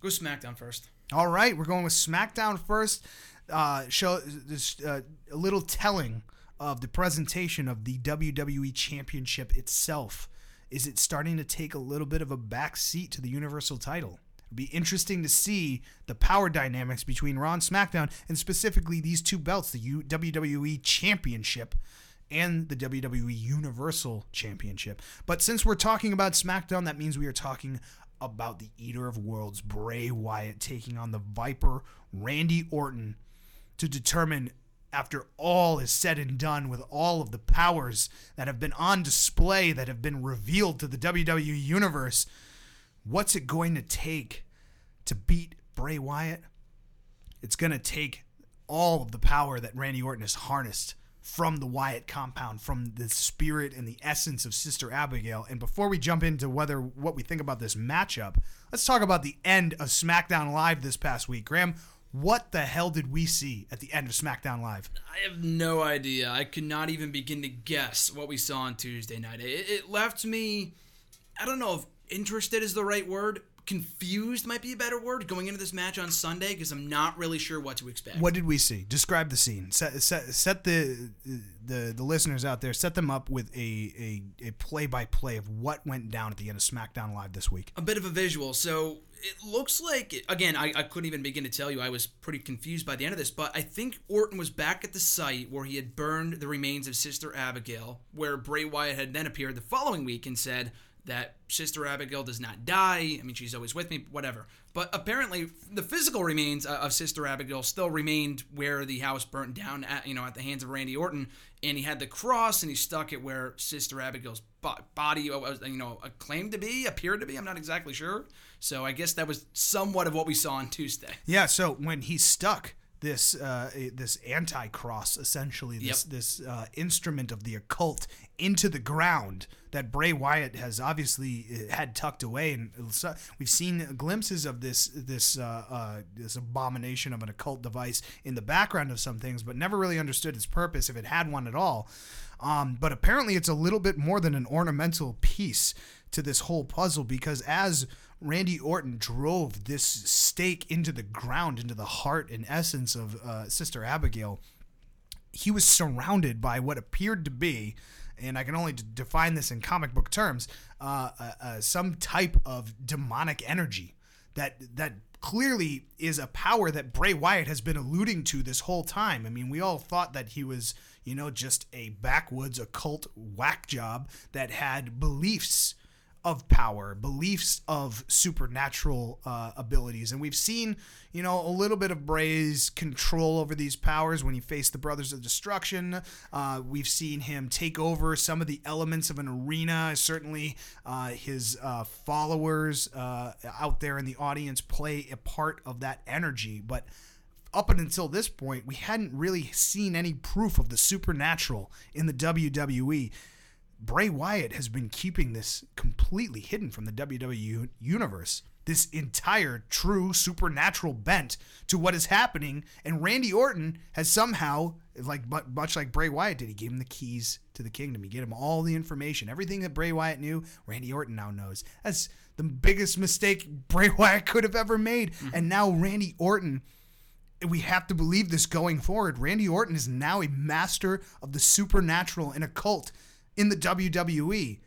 [SPEAKER 2] Go SmackDown first.
[SPEAKER 1] All right, we're going with SmackDown first. Uh, show this uh, a little telling of the presentation of the WWE Championship itself. Is it starting to take a little bit of a back seat to the Universal title? It'd be interesting to see the power dynamics between Raw and SmackDown, and specifically these two belts, the WWE Championship and the WWE Universal Championship. But since we're talking about SmackDown, that means we are talking about the Eater of Worlds, Bray Wyatt, taking on the Viper, Randy Orton, to determine, after all is said and done, with all of the powers that have been on display, that have been revealed to the WWE Universe, what's it going to take to beat Bray Wyatt? It's going to take all of the power that Randy Orton has harnessed from the Wyatt compound, from the spirit and the essence of Sister Abigail. And before we jump into whether what we think about this matchup, let's talk about the end of SmackDown Live this past week. Graham, what the hell did we see at the end of SmackDown Live?
[SPEAKER 2] I have no idea. I could not even begin to guess what we saw on Tuesday night. It, it left me, I don't know if interested is the right word, confused might be a better word going into this match on Sunday because I'm not really sure what to expect.
[SPEAKER 1] What did we see? Describe the scene. Set, set, set the, the the listeners out there. Set them up with a a play by play of what went down at the end of SmackDown Live this week.
[SPEAKER 2] A bit of a visual. So it looks like again I, I couldn't even begin to tell you I was pretty confused by the end of this, but I think Orton was back at the site where he had burned the remains of Sister Abigail, where Bray Wyatt had then appeared the following week and said that Sister Abigail does not die. I mean, she's always with me, whatever. But apparently, the physical remains of Sister Abigail still remained where the house burnt down, at, you know, at the hands of Randy Orton. And he had the cross, and he stuck it where Sister Abigail's body, uh, you know, uh, claimed to be, appeared to be. I'm not exactly sure. So I guess that was somewhat of what we saw on Tuesday.
[SPEAKER 1] Yeah. So when he stuck this uh, this anti cross, essentially this yep. this uh, instrument of the occult into the ground that Bray Wyatt has obviously uh, had tucked away, and we've seen glimpses of this this uh, uh, this abomination of an occult device in the background of some things, but never really understood its purpose if it had one at all. Um, but apparently, it's a little bit more than an ornamental piece to this whole puzzle because as Randy Orton drove this stake into the ground, into the heart and essence of uh, Sister Abigail, he was surrounded by what appeared to be, and I can only d- define this in comic book terms, uh, uh, uh, some type of demonic energy that that clearly is a power that Bray Wyatt has been alluding to this whole time. I mean, we all thought that he was, you know, just a backwoods occult whack job that had beliefs of power, beliefs of supernatural uh, abilities. And we've seen, you know, a little bit of Bray's control over these powers when he faced the Brothers of Destruction. Uh, we've seen him take over some of the elements of an arena. Certainly, uh, his uh, followers uh, out there in the audience play a part of that energy. But up until this point, we hadn't really seen any proof of the supernatural in the WWE. Bray Wyatt has been keeping this completely hidden from the WWE universe. This entire true supernatural bent to what is happening, and Randy Orton has somehow, like much like Bray Wyatt did, he gave him the keys to the kingdom. He gave him all the information, everything that Bray Wyatt knew. Randy Orton now knows. That's the biggest mistake Bray Wyatt could have ever made, mm-hmm. and now Randy Orton we have to believe this going forward. Randy Orton is now a master of the supernatural and occult in the WWE.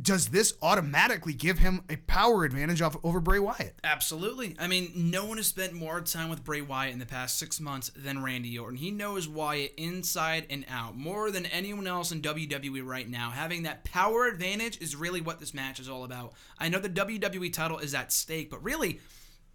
[SPEAKER 1] Does this automatically give him a power advantage off, over Bray Wyatt?
[SPEAKER 2] Absolutely. I mean, no one has spent more time with Bray Wyatt in the past six months than Randy Orton. He knows Wyatt inside and out more than anyone else in WWE right now. Having that power advantage is really what this match is all about. I know the WWE title is at stake, but really,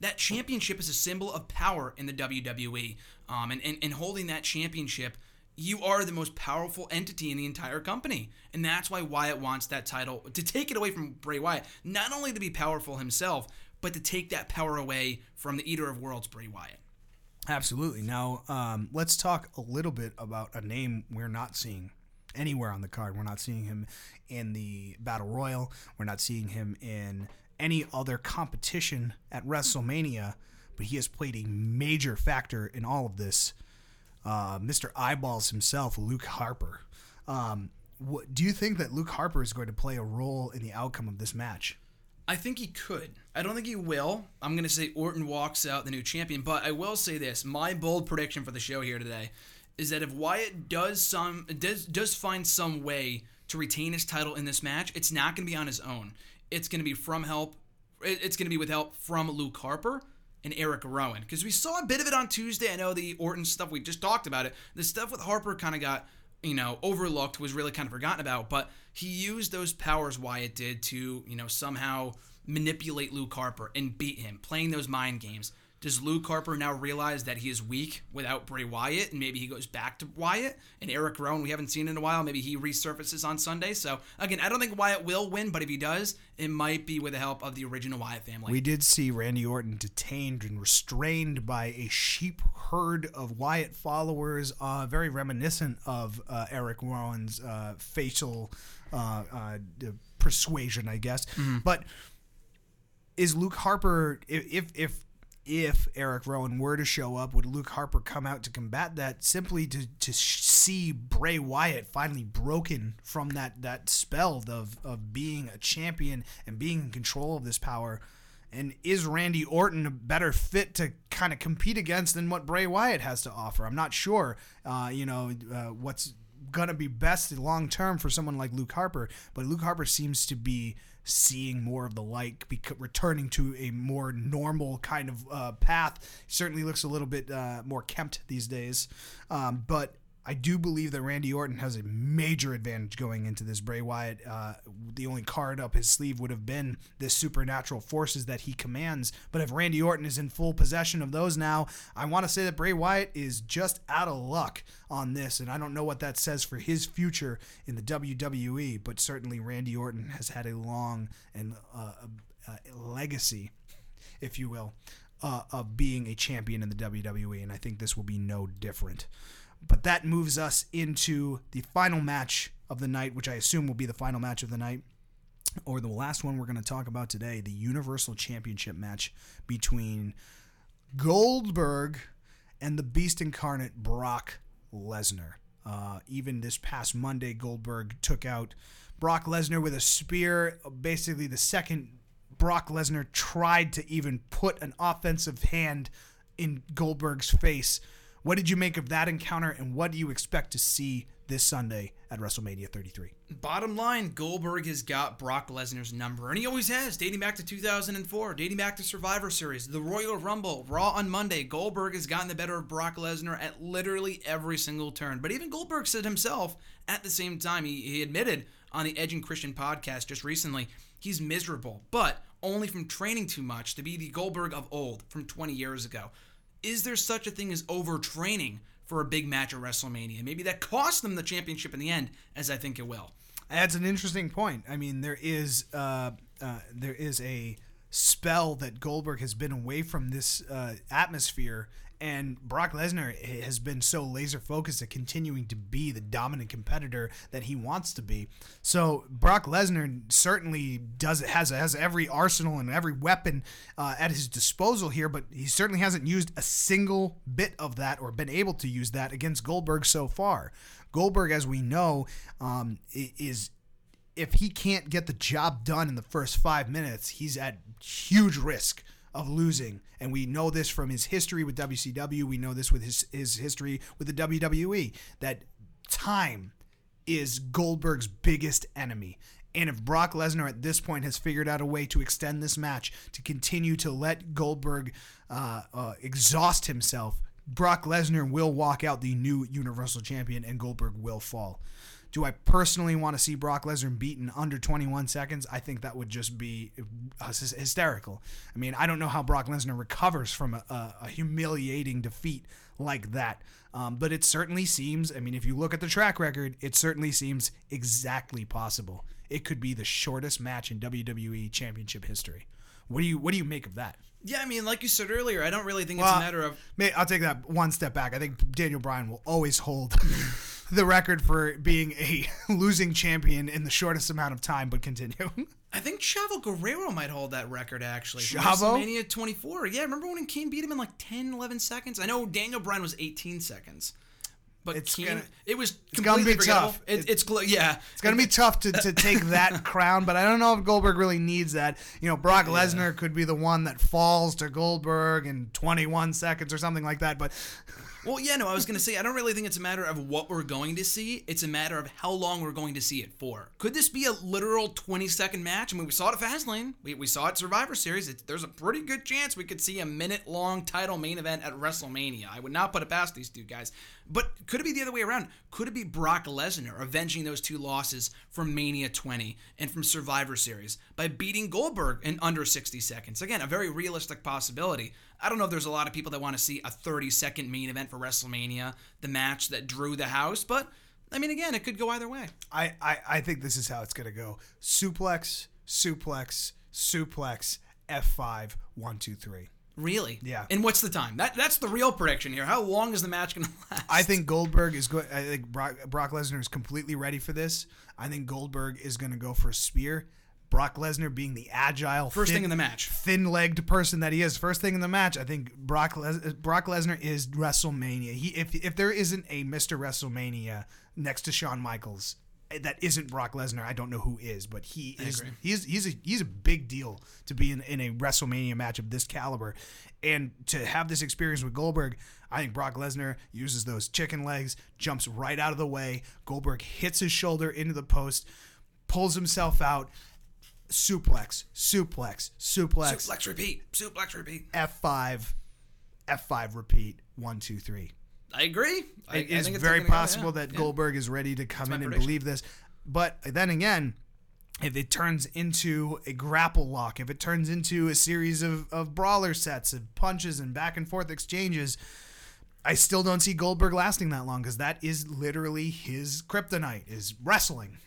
[SPEAKER 2] that championship is a symbol of power in the WWE. Um, and, and, and holding that championship, you are the most powerful entity in the entire company. And that's why Wyatt wants that title to take it away from Bray Wyatt, not only to be powerful himself, but to take that power away from the Eater of Worlds, Bray Wyatt.
[SPEAKER 1] Absolutely. Now, um, let's talk a little bit about a name we're not seeing anywhere on the card. We're not seeing him in the Battle Royal. We're not seeing him in any other competition at WrestleMania, but he has played a major factor in all of this. Uh, Mr. Eyeballs himself, Luke Harper. Um, do you think that Luke Harper is going to play a role in the outcome of this match?
[SPEAKER 2] I think he could. I don't think he will. I'm going to say Orton walks out the new champion, but I will say this: my bold prediction for the show here today is that if Wyatt does some does does find some way to retain his title in this match, it's not going to be on his own. It's going to be from help. It's going to be with help from Luke Harper and Eric Rowan because we saw a bit of it on Tuesday. I know the Orton stuff we just talked about it. The stuff with Harper kind of got you know overlooked, was really kind of forgotten about, but he used those powers Wyatt did to you know somehow manipulate Luke Harper and beat him, playing those mind games. Does Luke Harper now realize that he is weak without Bray Wyatt, and maybe he goes back to Wyatt and Eric Rowan? We haven't seen in a while. Maybe he resurfaces on Sunday. So again, I don't think Wyatt will win, but if he does, it might be with the help of the original Wyatt family.
[SPEAKER 1] We did see Randy Orton detained and restrained by a sheep herd of Wyatt followers, uh, very reminiscent of uh, Eric Rowan's uh, facial uh, uh, persuasion, I guess. Mm-hmm. But is Luke Harper if if if Eric Rowan were to show up, would Luke Harper come out to combat that simply to, to see Bray Wyatt finally broken from that, that spell of, of being a champion and being in control of this power? And is Randy Orton a better fit to kind of compete against than what Bray Wyatt has to offer? I'm not sure, uh, you know, uh, what's going to be best long term for someone like Luke Harper, but Luke Harper seems to be seeing more of the like, returning to a more normal kind of uh, path. Certainly looks a little bit uh, more kempt these days, um, but I do believe that Randy Orton has a major advantage going into this. Bray Wyatt, uh, the only card up his sleeve would have been the supernatural forces that he commands. But if Randy Orton is in full possession of those now, I want to say that Bray Wyatt is just out of luck on this. And I don't know what that says for his future in the WWE, but certainly Randy Orton has had a long and uh, legacy, if you will, uh, of being a champion in the WWE. And I think this will be no different. But that moves us into the final match of the night, which I assume will be the final match of the night, or the last one we're going to talk about today the Universal Championship match between Goldberg and the Beast Incarnate Brock Lesnar. Uh, even this past Monday, Goldberg took out Brock Lesnar with a spear. Basically, the second Brock Lesnar tried to even put an offensive hand in Goldberg's face what did you make of that encounter, and what do you expect to see this Sunday at WrestleMania 33?
[SPEAKER 2] Bottom line, Goldberg has got Brock Lesnar's number, and he always has, dating back to 2004, dating back to Survivor Series, the Royal Rumble, Raw on Monday. Goldberg has gotten the better of Brock Lesnar at literally every single turn. But even Goldberg said himself at the same time, he, he admitted, on the Edge and Christian podcast just recently. He's miserable, but only from training too much to be the Goldberg of old from 20 years ago. Is there such a thing as overtraining for a big match at WrestleMania? Maybe that cost them the championship in the end, as I think it will.
[SPEAKER 1] That's an interesting point. I mean, there is uh, uh, there is a spell that Goldberg has been away from this uh, atmosphere, and Brock Lesnar has been so laser focused at continuing to be the dominant competitor that he wants to be. So Brock Lesnar certainly does has has every arsenal and every weapon uh, at his disposal here, but he certainly hasn't used a single bit of that or been able to use that against Goldberg so far. Goldberg, as we know, um, is if he can't get the job done in the first five minutes, he's at huge risk of losing. And we know this from his history with WCW. We know this with his, his history with the WWE that time is Goldberg's biggest enemy. And if Brock Lesnar at this point has figured out a way to extend this match, to continue to let Goldberg uh, uh, exhaust himself, Brock Lesnar will walk out the new Universal Champion and Goldberg will fall. Do I personally want to see Brock Lesnar beaten under 21 seconds? I think that would just be hysterical. I mean, I don't know how Brock Lesnar recovers from a, a, a humiliating defeat like that. Um, but it certainly seems, I mean, if you look at the track record, it certainly seems exactly possible. It could be the shortest match in WWE Championship history. What do you what do you make of that?
[SPEAKER 2] Yeah, I mean, like you said earlier, I don't really think well, it's a matter of.
[SPEAKER 1] I'll take that one step back. I think Daniel Bryan will always hold the record for being a losing champion in the shortest amount of time, but continue.
[SPEAKER 2] I think Chavo Guerrero might hold that record actually.
[SPEAKER 1] Chavo?
[SPEAKER 2] WrestleMania 24. Yeah, remember when Kane beat him in like 10, 11 seconds? I know Daniel Bryan was 18 seconds. But it's Kane, gonna, it was
[SPEAKER 1] it's gonna be tough.
[SPEAKER 2] It, it's yeah,
[SPEAKER 1] it's gonna be tough to, to take that crown. But I don't know if Goldberg really needs that. You know, Brock Lesnar could be the one that falls to Goldberg in 21 seconds or something like that. But
[SPEAKER 2] well, yeah, no, I was going to say, I don't really think it's a matter of what we're going to see. It's a matter of how long we're going to see it for. Could this be a literal 20 second match? I mean, we saw it at Fastlane, we, we saw it Survivor Series. It, there's a pretty good chance we could see a minute long title main event at WrestleMania. I would not put it past these two guys. But could it be the other way around? Could it be Brock Lesnar avenging those two losses from Mania 20 and from Survivor Series by beating Goldberg in under 60 seconds? Again, a very realistic possibility. I don't know if there's a lot of people that want to see a 30 second main event for WrestleMania, the match that drew the house, but I mean, again, it could go either way.
[SPEAKER 1] I, I, I think this is how it's going to go suplex, suplex, suplex, F5, 1, 2, 3.
[SPEAKER 2] Really?
[SPEAKER 1] Yeah.
[SPEAKER 2] And what's the time? That that's the real prediction here. How long is the match going to last?
[SPEAKER 1] I think Goldberg is going. I think Brock, Brock Lesnar is completely ready for this. I think Goldberg is going to go for a spear. Brock Lesnar being the agile,
[SPEAKER 2] first
[SPEAKER 1] thin,
[SPEAKER 2] thing in the match,
[SPEAKER 1] thin-legged person that he is. First thing in the match, I think Brock Les- Brock Lesnar is WrestleMania. He if if there isn't a Mr. WrestleMania next to Shawn Michaels, eh, that isn't Brock Lesnar, I don't know who is, but he is he's he's a he's a big deal to be in, in a WrestleMania match of this caliber. And to have this experience with Goldberg, I think Brock Lesnar uses those chicken legs, jumps right out of the way. Goldberg hits his shoulder into the post, pulls himself out, suplex, suplex, suplex,
[SPEAKER 2] suplex repeat, suplex repeat.
[SPEAKER 1] F5, F5 repeat, one, two, three.
[SPEAKER 2] I agree. I,
[SPEAKER 1] it is
[SPEAKER 2] I
[SPEAKER 1] very possible
[SPEAKER 2] go, yeah.
[SPEAKER 1] that
[SPEAKER 2] yeah.
[SPEAKER 1] Goldberg is ready to come in and
[SPEAKER 2] prediction.
[SPEAKER 1] believe this. But then again, if it turns into a grapple lock, if it turns into a series of, of brawler sets of punches and back and forth exchanges, I still don't see Goldberg lasting that long because that is literally his kryptonite is wrestling.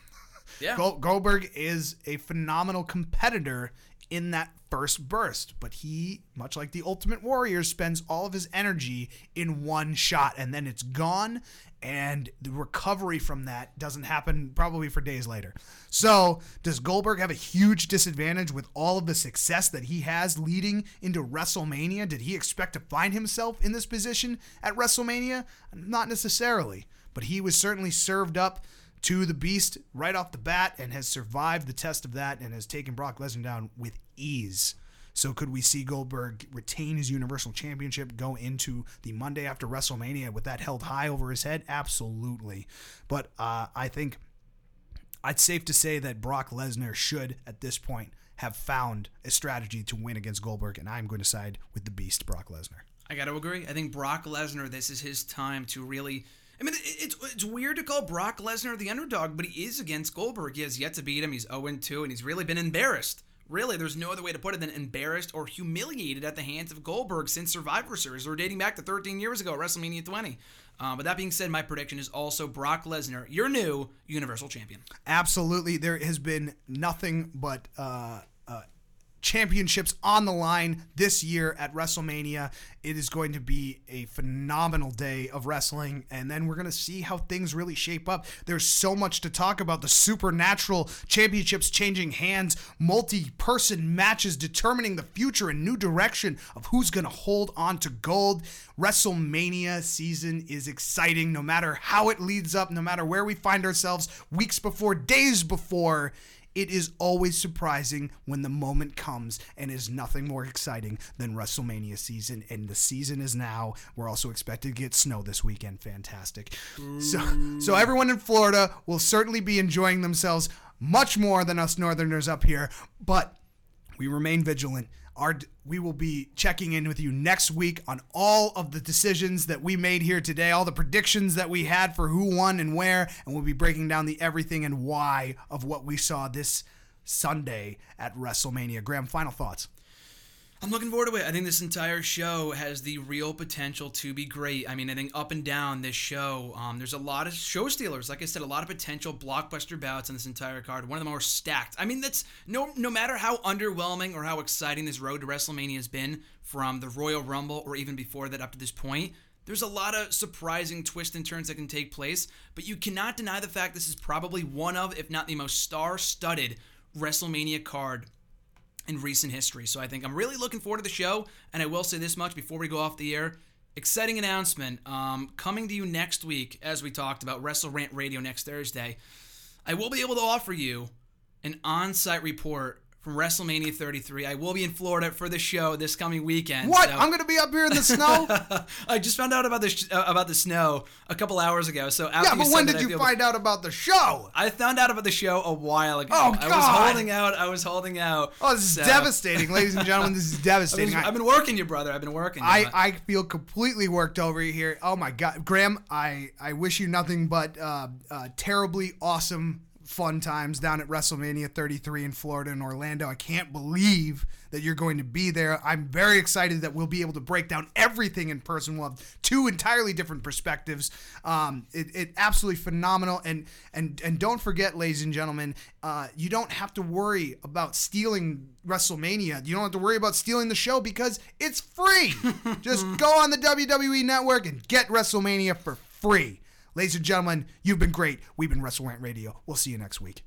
[SPEAKER 2] Yeah.
[SPEAKER 1] Gold- Goldberg is a phenomenal competitor in that first burst, but he, much like the Ultimate Warrior, spends all of his energy in one shot and then it's gone. And the recovery from that doesn't happen probably for days later. So, does Goldberg have a huge disadvantage with all of the success that he has leading into WrestleMania? Did he expect to find himself in this position at WrestleMania? Not necessarily, but he was certainly served up to the beast right off the bat and has survived the test of that and has taken Brock Lesnar down with ease. So could we see Goldberg retain his Universal Championship, go into the Monday after WrestleMania with that held high over his head? Absolutely. But uh, I think it's safe to say that Brock Lesnar should, at this point, have found a strategy to win against Goldberg, and I'm going to side with the beast, Brock Lesnar.
[SPEAKER 2] I got to agree. I think Brock Lesnar, this is his time to really I mean, it's it's weird to call Brock Lesnar the underdog, but he is against Goldberg. He has yet to beat him. He's 0 2, and he's really been embarrassed. Really, there's no other way to put it than embarrassed or humiliated at the hands of Goldberg since Survivor Series, or dating back to 13 years ago, WrestleMania 20. Uh, but that being said, my prediction is also Brock Lesnar, your new Universal Champion.
[SPEAKER 1] Absolutely, there has been nothing but. Uh, championships on the line this year at WrestleMania. It is going to be a phenomenal day of wrestling, and then we're going to see how things really shape up. There's so much to talk about the supernatural championships changing hands, multi person matches determining the future and new direction of who's going to hold on to gold. WrestleMania season is exciting no matter how it leads up, no matter where we find ourselves weeks before, days before it is always surprising when the moment comes and is nothing more exciting than WrestleMania season. And the season is now. We're also expected to get snow this weekend. Fantastic. So, so everyone in Florida will certainly be enjoying themselves much more than us Northerners up here. But we remain vigilant. Our, we will be checking in with you next week on all of the decisions that we made here today, all the predictions that we had for who won and where, and we'll be breaking down the everything and why of what we saw this Sunday at WrestleMania. Graham, final thoughts.
[SPEAKER 2] I'm looking forward to it. I think this entire show has the real potential to be great. I mean, I think up and down this show, um, there's a lot of show stealers. Like I said, a lot of potential blockbuster bouts on this entire card. One of the more stacked. I mean, that's no no matter how underwhelming or how exciting this road to WrestleMania has been from the Royal Rumble or even before that up to this point. There's a lot of surprising twists and turns that can take place, but you cannot deny the fact this is probably one of, if not the most star-studded WrestleMania card in recent history. So I think I'm really looking forward to the show. And I will say this much before we go off the air. Exciting announcement um, coming to you next week, as we talked about Wrestle Rant Radio next Thursday. I will be able to offer you an on site report from WrestleMania 33. I will be in Florida for the show this coming weekend.
[SPEAKER 1] What? So. I'm going to be up here in the snow.
[SPEAKER 2] I just found out about the sh- uh, about the snow a couple hours ago. So
[SPEAKER 1] yeah, but when did you find out about the show?
[SPEAKER 2] I found out about the show a while ago.
[SPEAKER 1] Oh God!
[SPEAKER 2] I was holding out. I was holding out.
[SPEAKER 1] Oh, this
[SPEAKER 2] so.
[SPEAKER 1] is devastating, ladies and gentlemen. This is devastating.
[SPEAKER 2] I've been working you, brother. I've been working. You,
[SPEAKER 1] I I feel completely worked over here. Oh my God, Graham. I I wish you nothing but uh, uh, terribly awesome fun times down at WrestleMania 33 in Florida and Orlando. I can't believe that you're going to be there. I'm very excited that we'll be able to break down everything in person. We'll have two entirely different perspectives. Um, it, it absolutely phenomenal. And and and don't forget, ladies and gentlemen, uh, you don't have to worry about stealing WrestleMania. You don't have to worry about stealing the show because it's free. Just go on the WWE Network and get WrestleMania for free. Ladies and gentlemen, you've been great. We've been Wrestle Rant Radio. We'll see you next week.